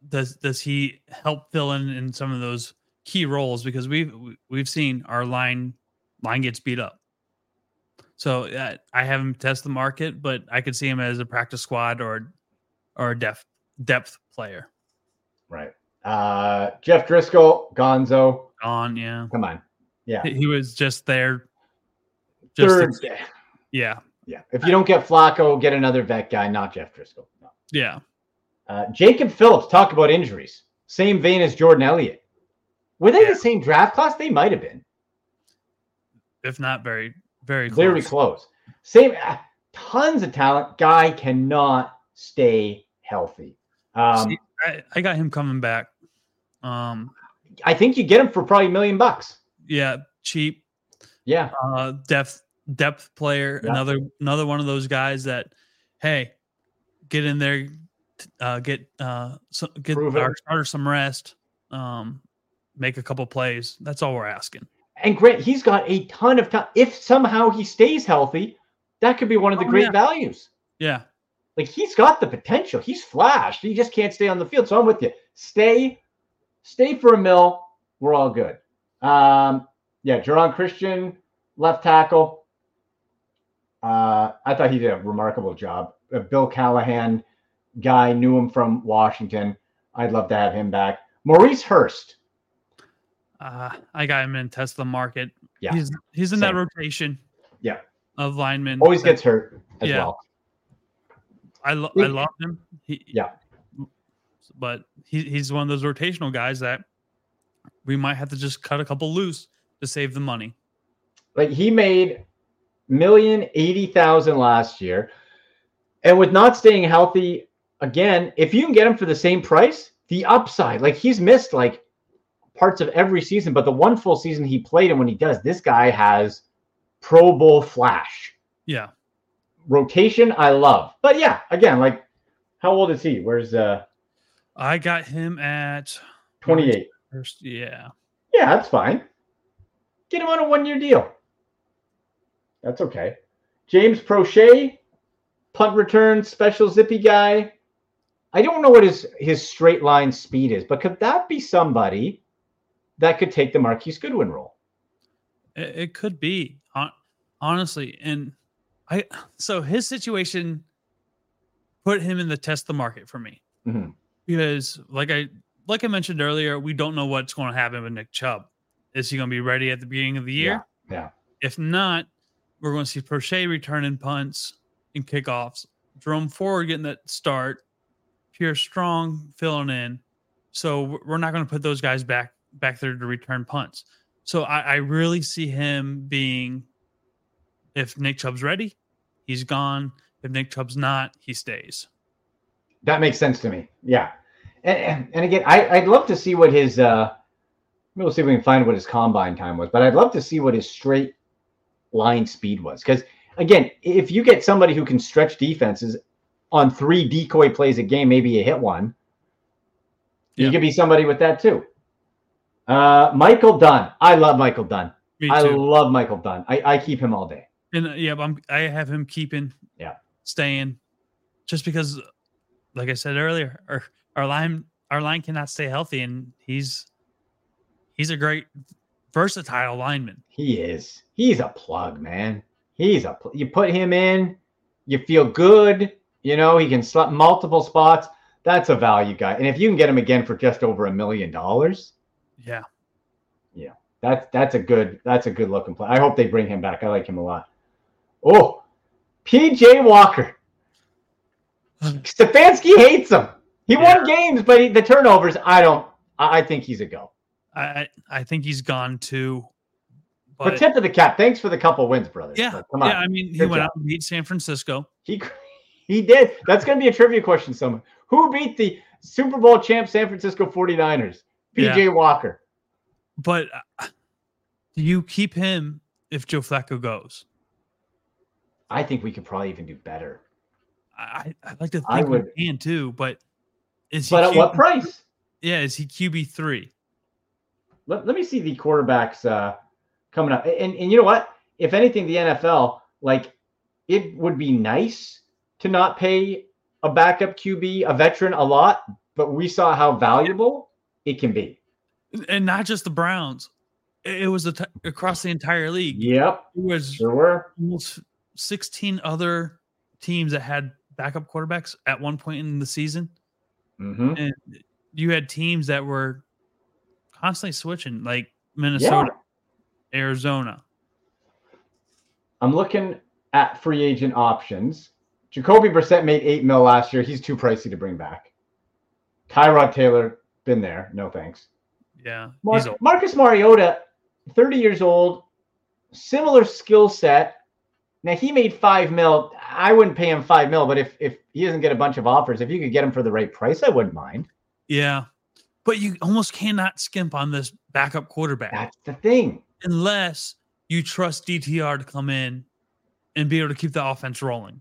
does does he help fill in in some of those key roles because we've we- we've seen our line line gets beat up. So uh, I haven't test the market, but I could see him as a practice squad or or a depth depth player. Right. Uh Jeff Driskel, Gonzo. On yeah, Come on. Yeah. he, was just there. Just to- yeah, yeah. If you don't get Flacco, get another vet guy, not Jeff Driskel. No. yeah. Uh, Jacob Phillips, talk about injuries. Same vein as Jordan Elliott. Were they Yeah. the same draft class? They might have been. If not very very close. Very close. Same, uh, tons of talent. Guy cannot stay healthy. Um, See, I, I got him coming back. Um, I think you get him for probably a million bucks. yeah, cheap, Yeah. uh, depth depth player. Yeah. Another another one of those guys that, hey, get in there, uh, get uh, so, get Prove it. our starter some rest, um, make a couple plays. That's all we're asking. And Grant, he's got a ton of time. If somehow he stays healthy, that could be one of the Oh, great yeah. values. Yeah, Like he's got the potential. He's flashed. He just can't stay on the field. So I'm with you. Stay, stay for a mill. We're all good. Um, yeah, Geron Christian, left tackle. Uh, I thought he did a remarkable job. Uh, Bill Callahan guy knew him from Washington. I'd love to have him back. Maurice Hurst. uh, I got him in Tesla market. Yeah. he's he's in that rotation. Yeah. of linemen. Always that- gets hurt as Yeah. well. I lo- I love him. He, Yeah. but he, he's one of those rotational guys that we might have to just cut a couple loose to save the money. Like he made million eighty thousand last year, and with not staying healthy again, if you can get him for the same price, the upside, like he's missed like parts of every season, but the one full season he played, and when he does, this guy has Pro Bowl flash Yeah, rotation. I love, but yeah, again, like how old is he? Where's uh I got him at twenty eight? first. Yeah, Yeah, that's fine. Get him on a one year deal. That's okay. James Proche, punt return, special zippy guy. I don't know what his his straight line speed is, but could that be somebody that could take the Marquise Goodwin role? It, it could be honestly, and I so his situation put him in the test the market for me Mhm. because, like I like I mentioned earlier, we don't know what's going to happen with Nick Chubb. Is he going to be ready at the beginning of the year? Yeah. If not, we're going to see Proche returning punts and kickoffs. Jerome Ford getting that start. Pierre Strong filling in. So we're not going to put those guys back back there to return punts. So I, I really see him being, if Nick Chubb's ready, he's gone. If Nick Chubb's not, he stays. That makes sense to me. Yeah. And, and, again, I, I'd love to see what his uh we'll see if we can find what his combine time was, but I'd love to see what his straight line speed was. Because again, if you get somebody who can stretch defenses on three decoy plays a game, maybe you hit one. You could be somebody with that too. Uh Michael Dunn. I love Michael Dunn. Me I love Michael Dunn. I, I keep him all day. And uh, yeah, I'm, I have him keeping, Yeah. staying, just because, like I said earlier, our our line our line cannot stay healthy, and he's he's a great versatile lineman. He is. He's a plug, man. He's a. Pl- you put him in, you feel good. You know he can slot multiple spots. That's a value guy. And if you can get him again for just over a million dollars, yeah, Yeah, that's that's a good that's a good looking play. I hope they bring him back. I like him a lot. Oh, PJ Walker. Stefanski hates him. He won games, but he, the turnovers. I don't. I, I think he's a go. I I think he's gone too. But, But tip of the cap. Thanks for the couple wins, brother. yeah, come on. yeah. I mean, he Good went job. out and beat San Francisco. He [LAUGHS] he did. That's going to be a trivia question. Someone who beat the Super Bowl champ San Francisco 49ers? PJ Yeah. Walker. But uh, do you keep him if Joe Flacco goes? I think we could probably even do better. I I'd like to I think we can too, but is But he at what price? Yeah, is he QB three? Let, let me see the quarterbacks uh, coming up. And, and you know what? If anything, the NFL, like, it would be nice to not pay a backup QB, a veteran, a lot, but we saw how valuable it can be. and not just the Browns. It was t- across the entire league. Yep, It was sure were. almost 16 other teams that had backup quarterbacks at one point in the season. hmm And you had teams that were constantly switching, like Minnesota, Arizona. I'm looking at free agent options. Jacoby Brissett made eight mil last year. He's too pricey to bring back. Tyrod Taylor, been there. No thanks. Yeah. Mar- Marcus Mariota, 30 years old, similar skill set. Now he made five mil. I wouldn't pay him five mil, but if if he doesn't get a bunch of offers, if you could get him for the right price, I wouldn't mind. Yeah. But you almost cannot skimp on this backup quarterback That's the thing. unless you trust DTR to come in and be able to keep the offense rolling.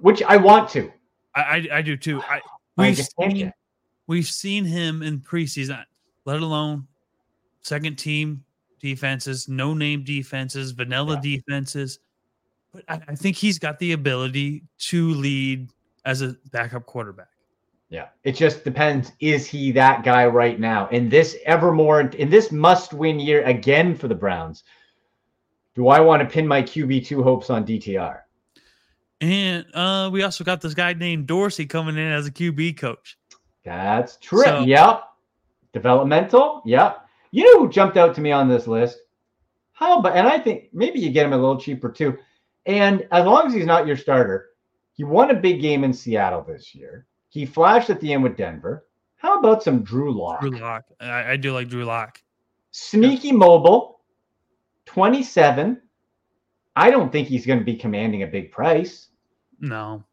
Which I want to. I I, I do too. I [SIGHS] we've seen, yet. we've seen him in preseason, let alone second team defenses, no name defenses, vanilla Yeah. defenses. But I, I think he's got the ability to lead as a backup quarterback. Yeah, it just depends. Is he that guy right now? In this evermore, in this must-win year again for the Browns, do I want to pin my QB two hopes on DTR? And uh, we also got this guy named Dorsey coming in as a QB coach. That's true. So- yep. Developmental. Yep. You know who jumped out to me on this list? How about? And I think maybe you get him a little cheaper too. And as long as he's not your starter, he won a big game in Seattle this year. He flashed at the end with Denver. How about some Drew Lock? Drew Lock. I, I do like Drew Lock. Sneaky mobile, 27. I don't think he's going to be commanding a big price. No.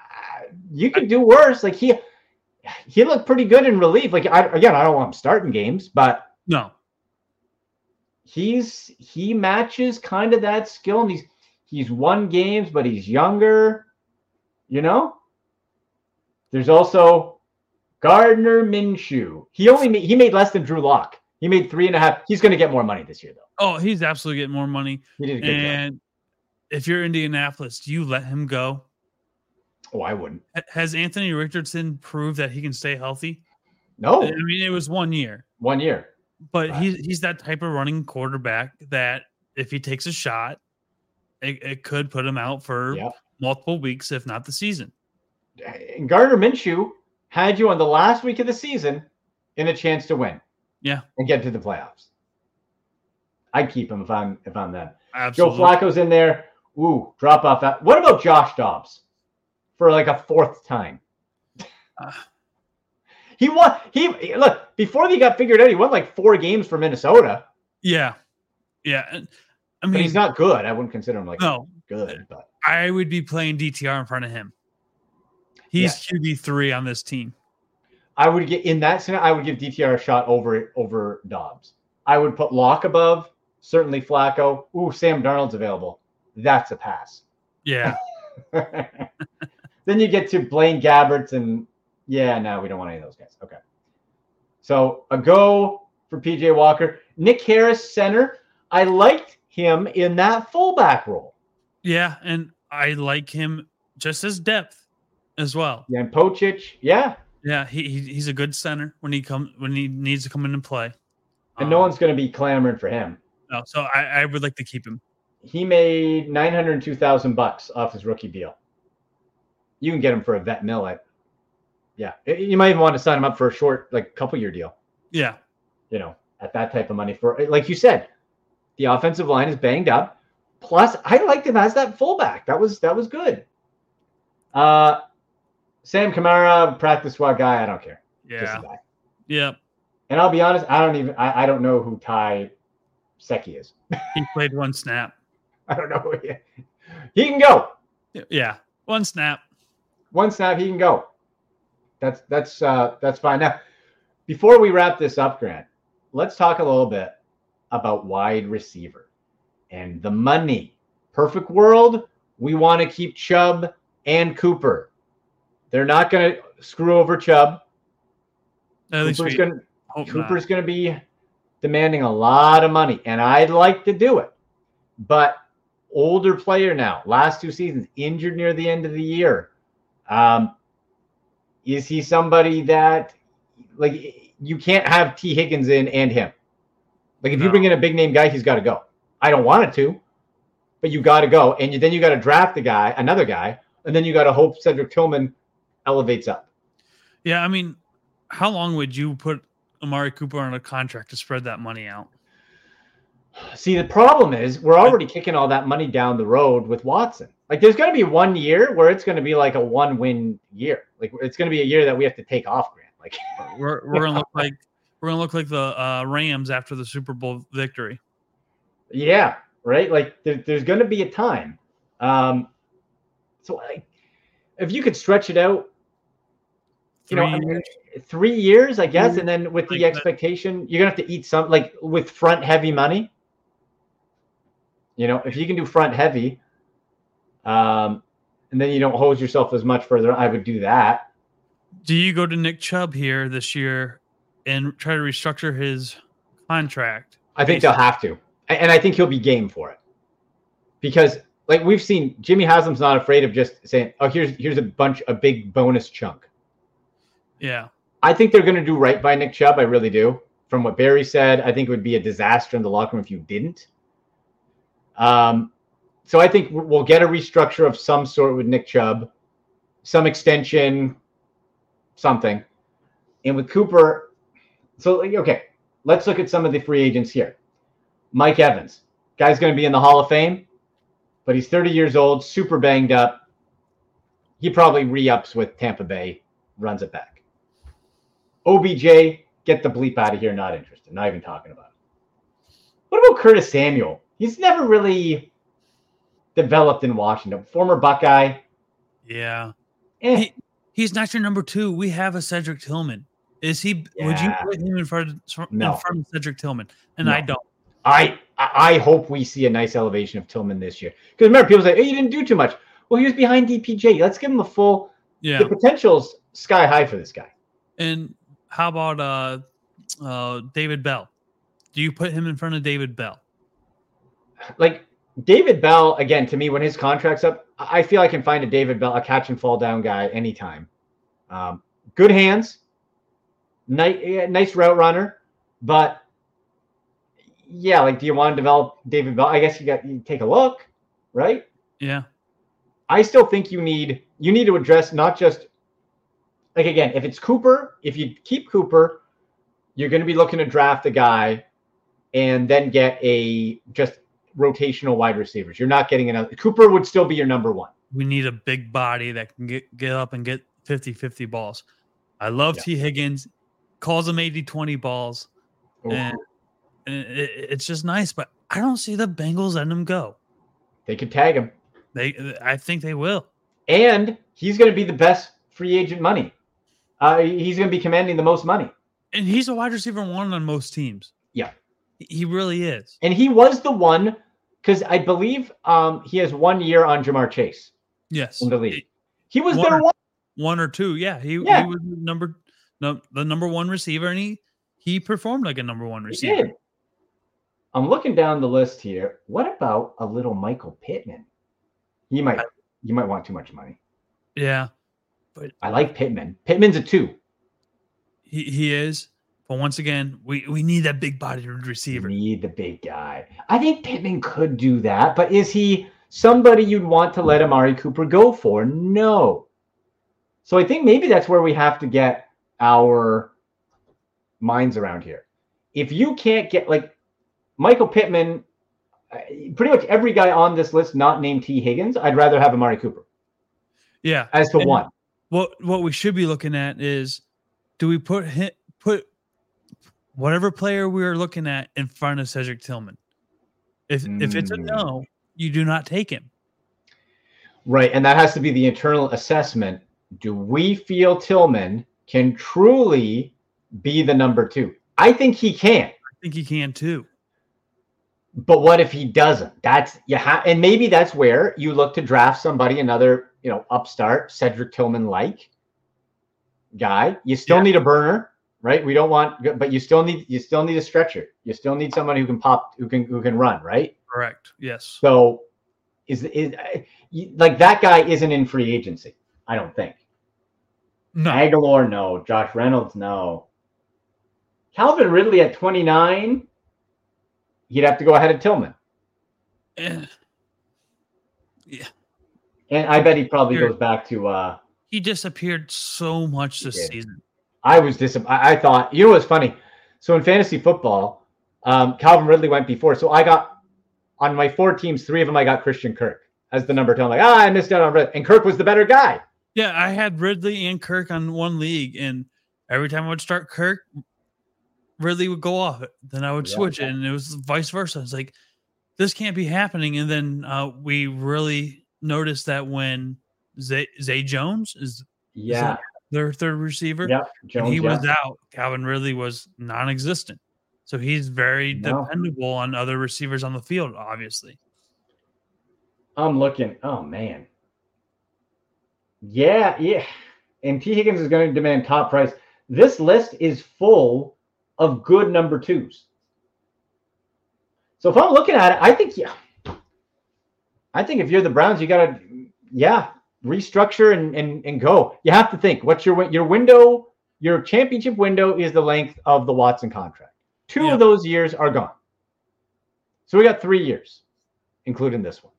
Uh, You could do worse. Like he, he looked pretty good in relief. Like I, again, I don't want him starting games, but No. he's he matches kind of that skill, and he's he's won games, but he's younger. You know. There's also Gardner Minshew. He only made, he made less than Drew Lock. He made three and a half. He's going to get more money this year, though. Oh, he's absolutely getting more money. He did a good job. And if you're Indianapolis, do you let him go? Oh, I wouldn't. Has Anthony Richardson proved that he can stay healthy? No. I mean, it was one year, one year. but he's he's that type of running quarterback that if he takes a shot, it, it could put him out for Yep. multiple weeks, if not the season. And Gardner Minshew had you on the last week of the season in a chance to win. Yeah. And get to the playoffs. I'd keep him if I'm if I'm them. Joe Flacco's in there. Ooh, drop off that. What about Josh Dobbs for like a fourth time? Uh. he won. He look before they got figured out. He won like four games for Minnesota, Yeah, yeah. I but mean, he's not good. I wouldn't consider him like no. good. But I would be playing DTR in front of him. He's QB three on this team. I would get in that scenario. I would give DTR a shot over over Dobbs. I would put Lock above. Certainly Flacco. Ooh, Sam Darnold's available. That's a pass. Yeah, [LAUGHS] then you get to Blaine Gabberts and yeah, no, we don't want any of those guys. Okay. So a go for PJ Walker. Nick Harris, center. I liked him in that fullback role. yeah, and I like him just as depth as well. Yeah, and Pocic, yeah. Yeah, he, he he's a good center when he come when he needs to come in and play. And no Um, one's going to be clamoring for him. no, so I, I would like to keep him. He made 902,000 bucks off his rookie deal. You can get him for a vet mill at yeah. You might even want to sign him up for a short like couple year deal. Yeah, you know, at that type of money for like you said, the offensive line is banged up. Plus, I liked him as that fullback. That was that was good. Uh Sam Kamara, practice squad guy, I don't care. Yeah, yeah. And I'll be honest, I don't even I, I don't know who Ty Seki is. [LAUGHS] He played one snap. I don't know who he, he can go. Yeah, one snap. One snap, he can go. That's that's uh that's fine. Now, before we wrap this up, Grant, let's talk a little bit about wide receiver and the money. Perfect world, we want to keep Chubb and Cooper. They're not going to screw over Chubb. At Cooper's going. Cooper's going to be demanding a lot of money, and I'd like to do it. But older player now, last two seasons, injured near the end of the year. Um, is he somebody that, like, you can't have T. Higgins in and him? Like, if you bring in a big name guy, he's got to go. I don't want it to, but you got to go. And you, then you got to draft the guy, another guy, and then you got to hope Cedric Tillman elevates up. Yeah, I mean, how long would you put Amari Cooper on a contract to spread that money out? See, the problem is we're already kicking all that money down the road with Watson. Like, there's going to be one year where it's going to be like a one-win year. Like, it's going to be a year that we have to take off, Grant. Like, We're we're gonna look [LAUGHS] like we're gonna look like the uh, Rams after the Super Bowl victory. yeah, right. Like, there, there's going to be a time. Um, so, like, if you could stretch it out, you know, Three I mean, years. three years, I guess, and then with the like that. expectation, you're gonna have to eat some like with front heavy money. You know, if you can do front heavy, um, and then you don't hose yourself as much further, I would do that. Do you go to Nick Chubb here this year and try to restructure his contract? I think they'll have to, and I think he'll be game for it because, like we've seen, Jimmy Haslam's not afraid of just saying, "Oh, here's here's a bunch, a big bonus chunk." Yeah, I think they're going to do right by Nick Chubb. I really do. From what Berry said, I think it would be a disaster in the locker room if you didn't. Um, so I think we'll get a restructure of some sort with Nick Chubb, some extension, something. And with Cooper, so okay, let's look at some of the free agents here. Mike Evans, guy's going to be in the Hall of Fame, but he's 30 years old, super banged up. He probably re-ups with Tampa Bay, runs it back. OBJ, get the bleep out of here. Not interested. Not even talking about it. What about Curtis Samuel? He's never really developed in Washington. Former Buckeye. yeah. Eh, He- He's not your number two. We have a Cedric Tillman. Is he? Would you put him in front of, No. in front of Cedric Tillman? And I don't. I I I hope we see a nice elevation of Tillman this year. Because remember, people say, "Hey, you didn't do too much." Well, he was behind DPJ. Let's give him a full. Yeah. The potential's sky high for this guy. And how about uh, uh, David Bell? Do you put him in front of David Bell? Like David Bell, again, to me, when his contract's up, I feel I can find a David Bell, a catch and fall down guy anytime. Um, good hands, nice, nice route runner, but yeah, like, do you want to develop David Bell? I guess you got you take a look, right? Yeah. I still think you need you need to address not just like again, if it's Cooper, if you keep Cooper, you're going to be looking to draft a guy and then get a just rotational wide receivers. You're not getting another Cooper would still be your number one. We need a big body that can get, get up and get 50 50 balls. I love Yeah. T. Higgins, calls them 80 20 balls. And, and it, it's just nice, but I don't see the Bengals letting him go. They could tag him. They, I think they will. And he's going to be the best free agent money. Uh, he's going to be commanding the most money. And he's a wide receiver one on most teams. Yeah. He really is. And he was the one because I believe um, he has one year on Ja'Marr Chase Yes. in the league. He was One their one. One or two. Yeah. He, Yeah. he was number no, the number one receiver and he he performed like a number one receiver. I'm looking down the list here. What about a little Michael Pittman? He might. You might want too much money. Yeah. but I like Pittman. Pittman's a two. He he is. But once again, we, we need that big bodied receiver. We need the big guy. I think Pittman could do that, but is he somebody you'd want to let Amari Cooper go for? No. So I think maybe that's where we have to get our minds around here. If you can't get like Michael Pittman, uh, pretty much every guy on this list not named T. Higgins, I'd rather have Amari Cooper Yeah. as to And- one. What what we should be looking at is do we put him, put whatever player we're looking at in front of Cedric Tillman? If if it's a Mm. no, you do not take him. Right. And that has to be the internal assessment. Do we feel Tillman can truly be the number two? I think he can. I think he can too. But what if he doesn't? That's you have, and maybe that's where you look to draft somebody, another you know upstart Cedric Tillman like guy. You still Yeah. need a burner, right? We don't want, but you still need you still need a stretcher. You still need someone who can pop, who can who can run, right? Correct. Yes. So is is like that guy isn't in free agency? I don't think. No. Aguilar, no. Josh Reynolds, no. Calvin Ridley at 29, he'd have to go ahead of Tillman. Yeah. And I bet he probably goes back to uh he disappeared so much this season. I was disappointed. I I thought, you know what's funny? So in fantasy football, um, Calvin Ridley went before. So I got on my four teams, three of them I got Christian Kirk as the number two. I'm like, ah, I missed out on Ridley. And Kirk was the better guy. Yeah, I had Ridley and Kirk on one league, and every time I would start Kirk, Ridley would go off it. Then I would Yeah. switch it, and it was vice versa. It's like this can't be happening. And then uh, we really noticed that when Zay, Zay Jones is Yeah. their third receiver, Yeah. Jones. he yeah. was out, Calvin Ridley was non-existent. So he's very No. dependable on other receivers on the field, obviously. I'm looking. Oh man. Yeah, yeah. And T. Higgins is going to demand top price. This list is full of good number twos. So if I'm looking at it, I think yeah. I think if you're the Browns, you gotta yeah, restructure and and, and go. You have to think what's your your window, your championship window is the length of the Watson contract. Two Yeah. of those years are gone. So we got three years, including this one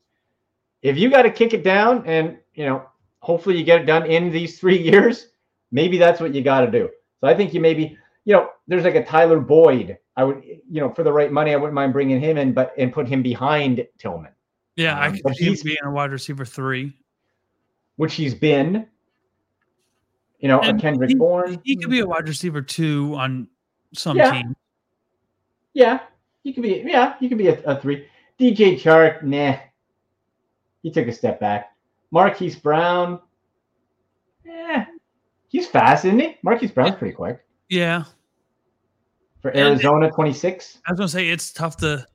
if you got to kick it down and you know hopefully you get it done in these [LAUGHS] three years. Maybe that's what you got to do. So i think you maybe you know there's like a tyler boyd. I would you know for the right money i wouldn't mind bringing him in but and put him behind tillman. Yeah, I Um, could see him being a wide receiver three. which he's been you know a And kendrick he- bourne. He could be a wide receiver two on some Yeah. team. yeah he could be yeah he could be a, a three. Dj chark nah. He took a step back marquise brown yeah he's fast isn't he marquise brown's pretty quick Yeah, for Arizona 26. I was gonna say it's tough to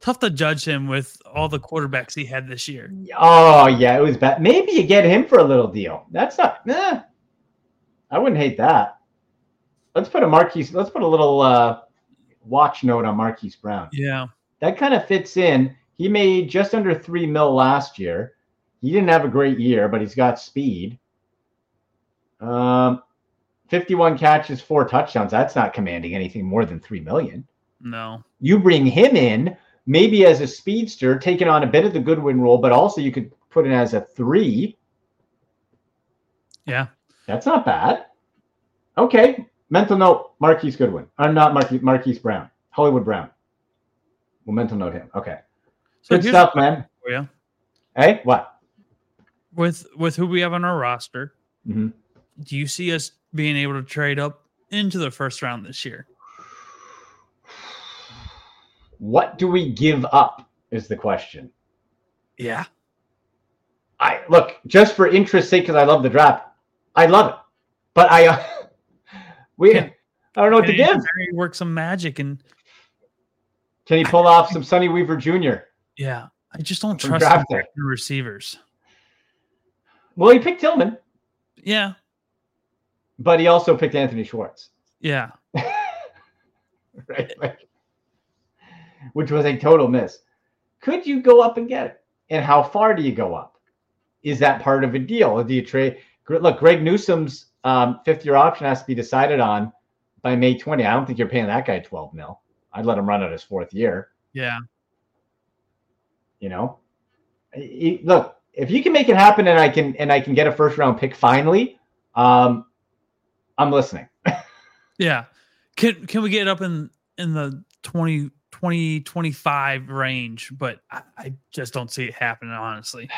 tough to judge him with all the quarterbacks he had this year. Oh yeah, it was bad. Maybe you get him for a little deal. That's not. Nah, I wouldn't hate that. Let's put a Marquise. Let's put a little uh, watch note on Marquise Brown. Yeah, That kind of fits in. He made just under three mil last year. He didn't have a great year, but he's got speed. Um, 51 catches, four touchdowns. That's not commanding anything more than three million. No. You bring him in, maybe as a speedster, taking on a bit of the Goodwin role, but also you could put it as a three. Yeah. That's not bad. Okay. Mental note: Marquise Goodwin. I'm not Marquise, Marquise Brown. Hollywood Brown. We'll mental note him. Okay. So Good stuff, man. you. Hey, what? With with who we have on our roster, Mhm. do you see us being able to trade up into the first round this year? What do we give up? Is the question. Yeah. I look just for interest sake because I love the draft. I love it, but I uh, [LAUGHS] we Can- I don't know what to Can give. Berry work some magic and Can he pull off some Sonny Weaver Jr.? yeah, I just don't trust the receivers. Well, he picked Tillman, Yeah. but he also picked Anthony Schwartz, Yeah. [LAUGHS] right? Like, which was a total miss. Could you go up and get it? And how far do you go up? Is that part of a deal? Or do you trade? Look, Greg Newsome's um, fifth year option has to be decided on by May 20. I don't think you're paying that guy 12 mil. I'd let him run out his fourth year. Yeah. you know look if you can make it happen and i can and i can get a first round pick finally um i'm listening [LAUGHS] Yeah. Can can we get up in in the 20 20 25 range, but I, I just don't see it happening honestly.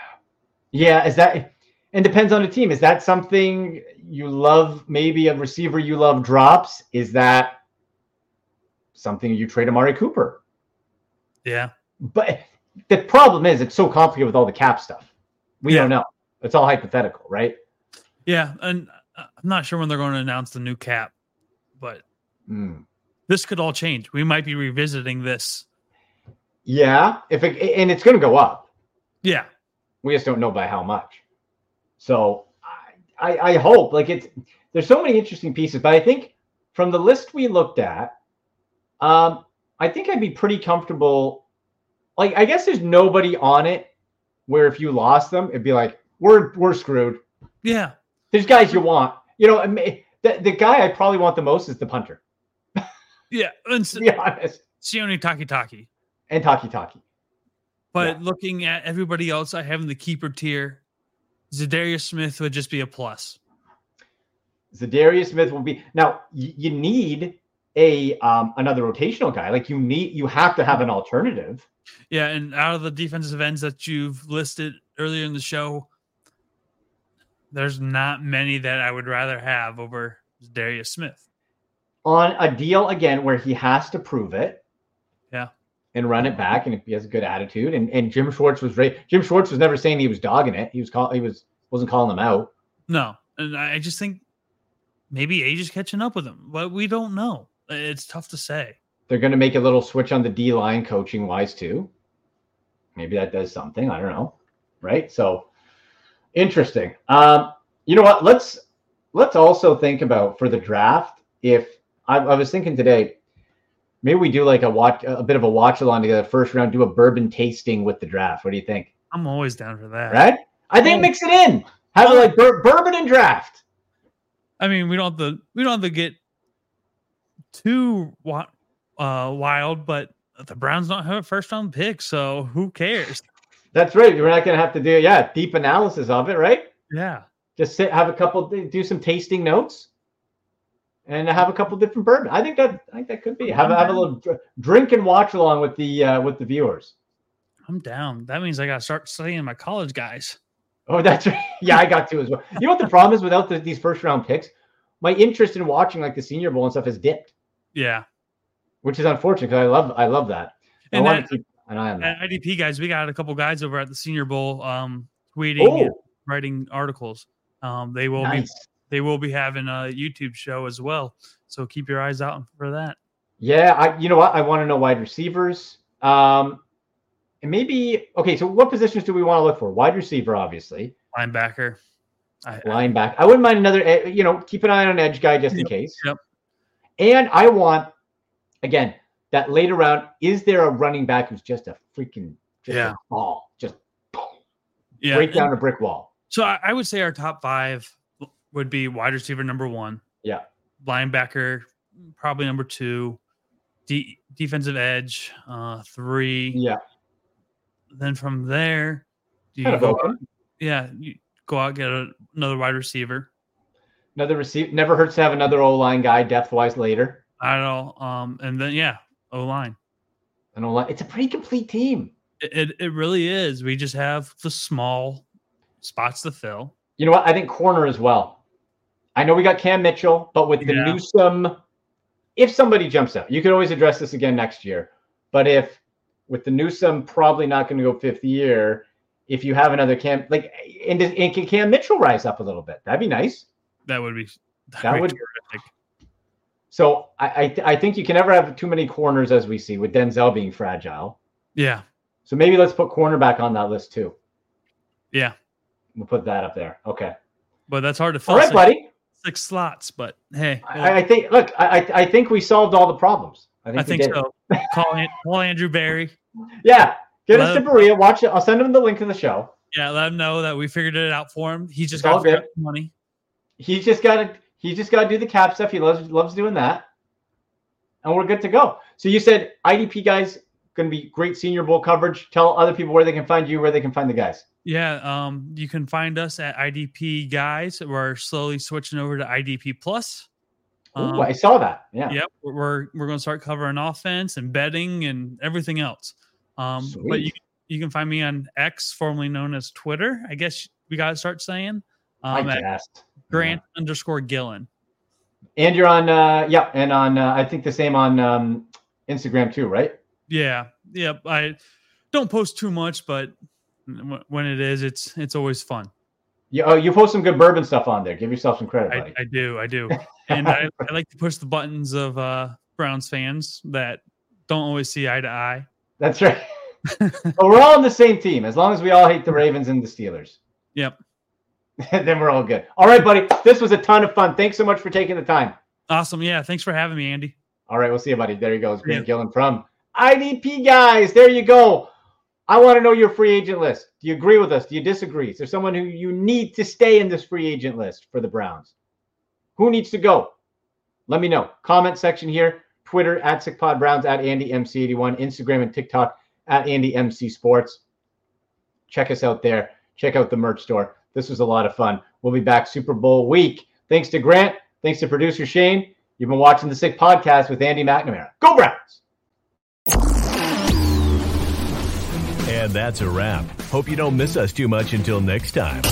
[SIGHS] yeah is that and depends on the team is that something you love maybe a receiver you love drops is that something you trade amari cooper Yeah. but the problem is it's so complicated with all the cap stuff we Yeah. don't know it's all hypothetical right Yeah, and uh, I'm not sure when they're going to announce the new cap, but Hmm. this could all change. We might be revisiting this. yeah if it and it's going to go up Yeah. We just don't know by how much. So I, I, I hope like it's there's so many interesting pieces, but I think from the list we looked at, um, I think I'd be pretty comfortable. Like I guess there's nobody on it where if you lost them, it'd be like we're we're screwed. Yeah. There's guys you want, you know. I mean, the the guy I probably want the most is the punter. Yeah. And [LAUGHS] To be honest, Sione Takitaki. and Takitaki. But Yeah. looking at everybody else I have in the keeper tier, Za'Darius Smith would just be a plus. Za'Darius Smith will be now. You, you need a um, another rotational guy. Like you need, you have to have an alternative. Yeah, and out of the defensive ends that you've listed earlier in the show, there's not many that I would rather have over Darius Smith. on a deal again where he has to prove it. Yeah. And run it back, and if he has a good attitude, and, and Jim Schwartz was right. Jim Schwartz was never saying he was dogging it. He was call he was wasn't calling them out. No, and I I just think maybe age is catching up with him, but we don't know. It's tough to say. They're going to make a little switch on the D line coaching wise too. Maybe that does something. I don't know. Right. So interesting. Um, you know what? Let's let's also think about for the draft. If I, I was thinking today, maybe we do like a watch a bit of a watch along together. First round, do a bourbon tasting with the draft. What do you think? I'm always down for that. Right? I think mix it in. Have it like bur- bourbon and draft. I mean, we don't have to we don't have to get too wi- uh, wild, but the Browns don't have a first round pick, so who cares? That's right. We're not going to have to do yeah deep analysis of it, right? Yeah. Just sit, have a couple, do some tasting notes, and have a couple different bourbon. I think that I think that could be have a, have a little drink and watch along with the uh, with the viewers. I'm down. That means I got to start studying my college guys. Oh, [LAUGHS] that's right. Yeah, I got to as well. You know what the problem is without the, these first round picks? My interest in watching like the Senior Bowl and stuff has dipped, Yeah. Which is unfortunate because I love I love that. I And want that, to keep an eye on that. IDP guys, we got a couple guys over at the Senior Bowl um, tweeting and Oh, writing articles. Um, they will be they will be having a YouTube show as well. So keep your eyes out for that. Yeah, I you know what? I want to know wide receivers. Um and maybe okay, so what positions do we want to look for? Wide receiver, obviously. Linebacker. I, I- Linebacker. I wouldn't mind another eh, you know, keep an eye on an edge guy just in case. yep. And I want again, that later round, is there a running back who's just a freaking just Yeah. a ball, just boom, Yeah. break down a brick wall? So I, I would say our top five would be wide receiver number one, Yeah. linebacker probably number two, de- defensive edge uh, three. Yeah. Then from there, you Kind go out, yeah, you go out get a, another wide receiver. Another receiver never hurts to have another O line guy depth wise later. I don't know. Um, and then yeah, O line. And O line. It's a pretty complete team. It, it it really is. We just have the small spots to fill. You know what? I think corner as well. I know we got Cam Mitchell, but with the Yeah. Newsome, if somebody jumps out, you can always address this again next year. But if with the Newsome probably not going to go fifth year, if you have another Cam, like, and, and can Cam Mitchell rise up a little bit? That'd be nice. That would be that'd That be would- terrific. So I, I, I think you can never have too many corners as we see with Denzel being fragile. Yeah, So maybe let's put cornerback on that list too. yeah. We'll put that up there. Okay. But that's hard to fill All right, six, buddy. six slots. But hey, I, I think. Look, I, I think we solved all the problems. I think, I think so. [LAUGHS] call, call Andrew Berry. Yeah. Get us to Berea. Watch it. I'll send him the link to the show. Yeah, let him know that we figured it out for him. He just It's got money. He just got to. He's just got to do the cap stuff. He loves loves doing that, and we're good to go. So you said IDP guys going to be great Senior Bowl coverage. Tell other people where they can find you, where they can find the guys. Yeah, um, you can find us at IDP guys. We're slowly switching over to IDP plus. Ooh, Um, I saw that. Yeah. Yep, we're we're, going to start covering offense and betting and everything else. Um, but you you can find me on X, formerly known as Twitter. I guess we got to start saying um, I at guess. Grant underscore Gillen. And you're on. uh Yeah, and on. Uh, I think the same on um Instagram too, right? Yeah, yep. I don't post too much, but when it is, it's it's always fun. You, oh, you post some good bourbon stuff on there. Give yourself some credit, I. I do, I do, [LAUGHS] and I, I like to push the buttons of uh, Browns fans that don't always see eye to eye. That's right. [LAUGHS] but we're all on the same team as long as we all hate the Ravens and the Steelers. Yep. [LAUGHS] then we're all good. All right, buddy. This was a ton of fun. Thanks so much for taking the time. Awesome. Yeah. Thanks for having me, Andy. All right, we'll see you, buddy. There he goes, Grant Yeah. Gillen from IDP guys. There you go. I want to know your free agent list. Do you agree with us? Do you disagree? Is there someone who you need to stay in this free agent list for the Browns? Who needs to go? Let me know. Comment section here. Twitter at SickPod Browns at AndyMC81. Instagram and TikTok at AndyMC Sports. Check us out there. Check out the merch store. This was a lot of fun. We'll be back Super Bowl week. Thanks to Grant. Thanks to producer Shane. You've been watching the Sick Podcast with Andy McNamara. Go Browns! And that's a wrap. Hope you don't miss us too much until next time.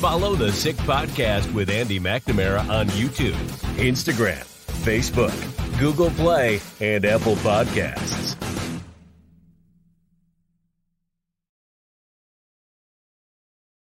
Follow the Sick Podcast with Andy McNamara on YouTube, Instagram, Facebook, Google Play, and Apple Podcasts.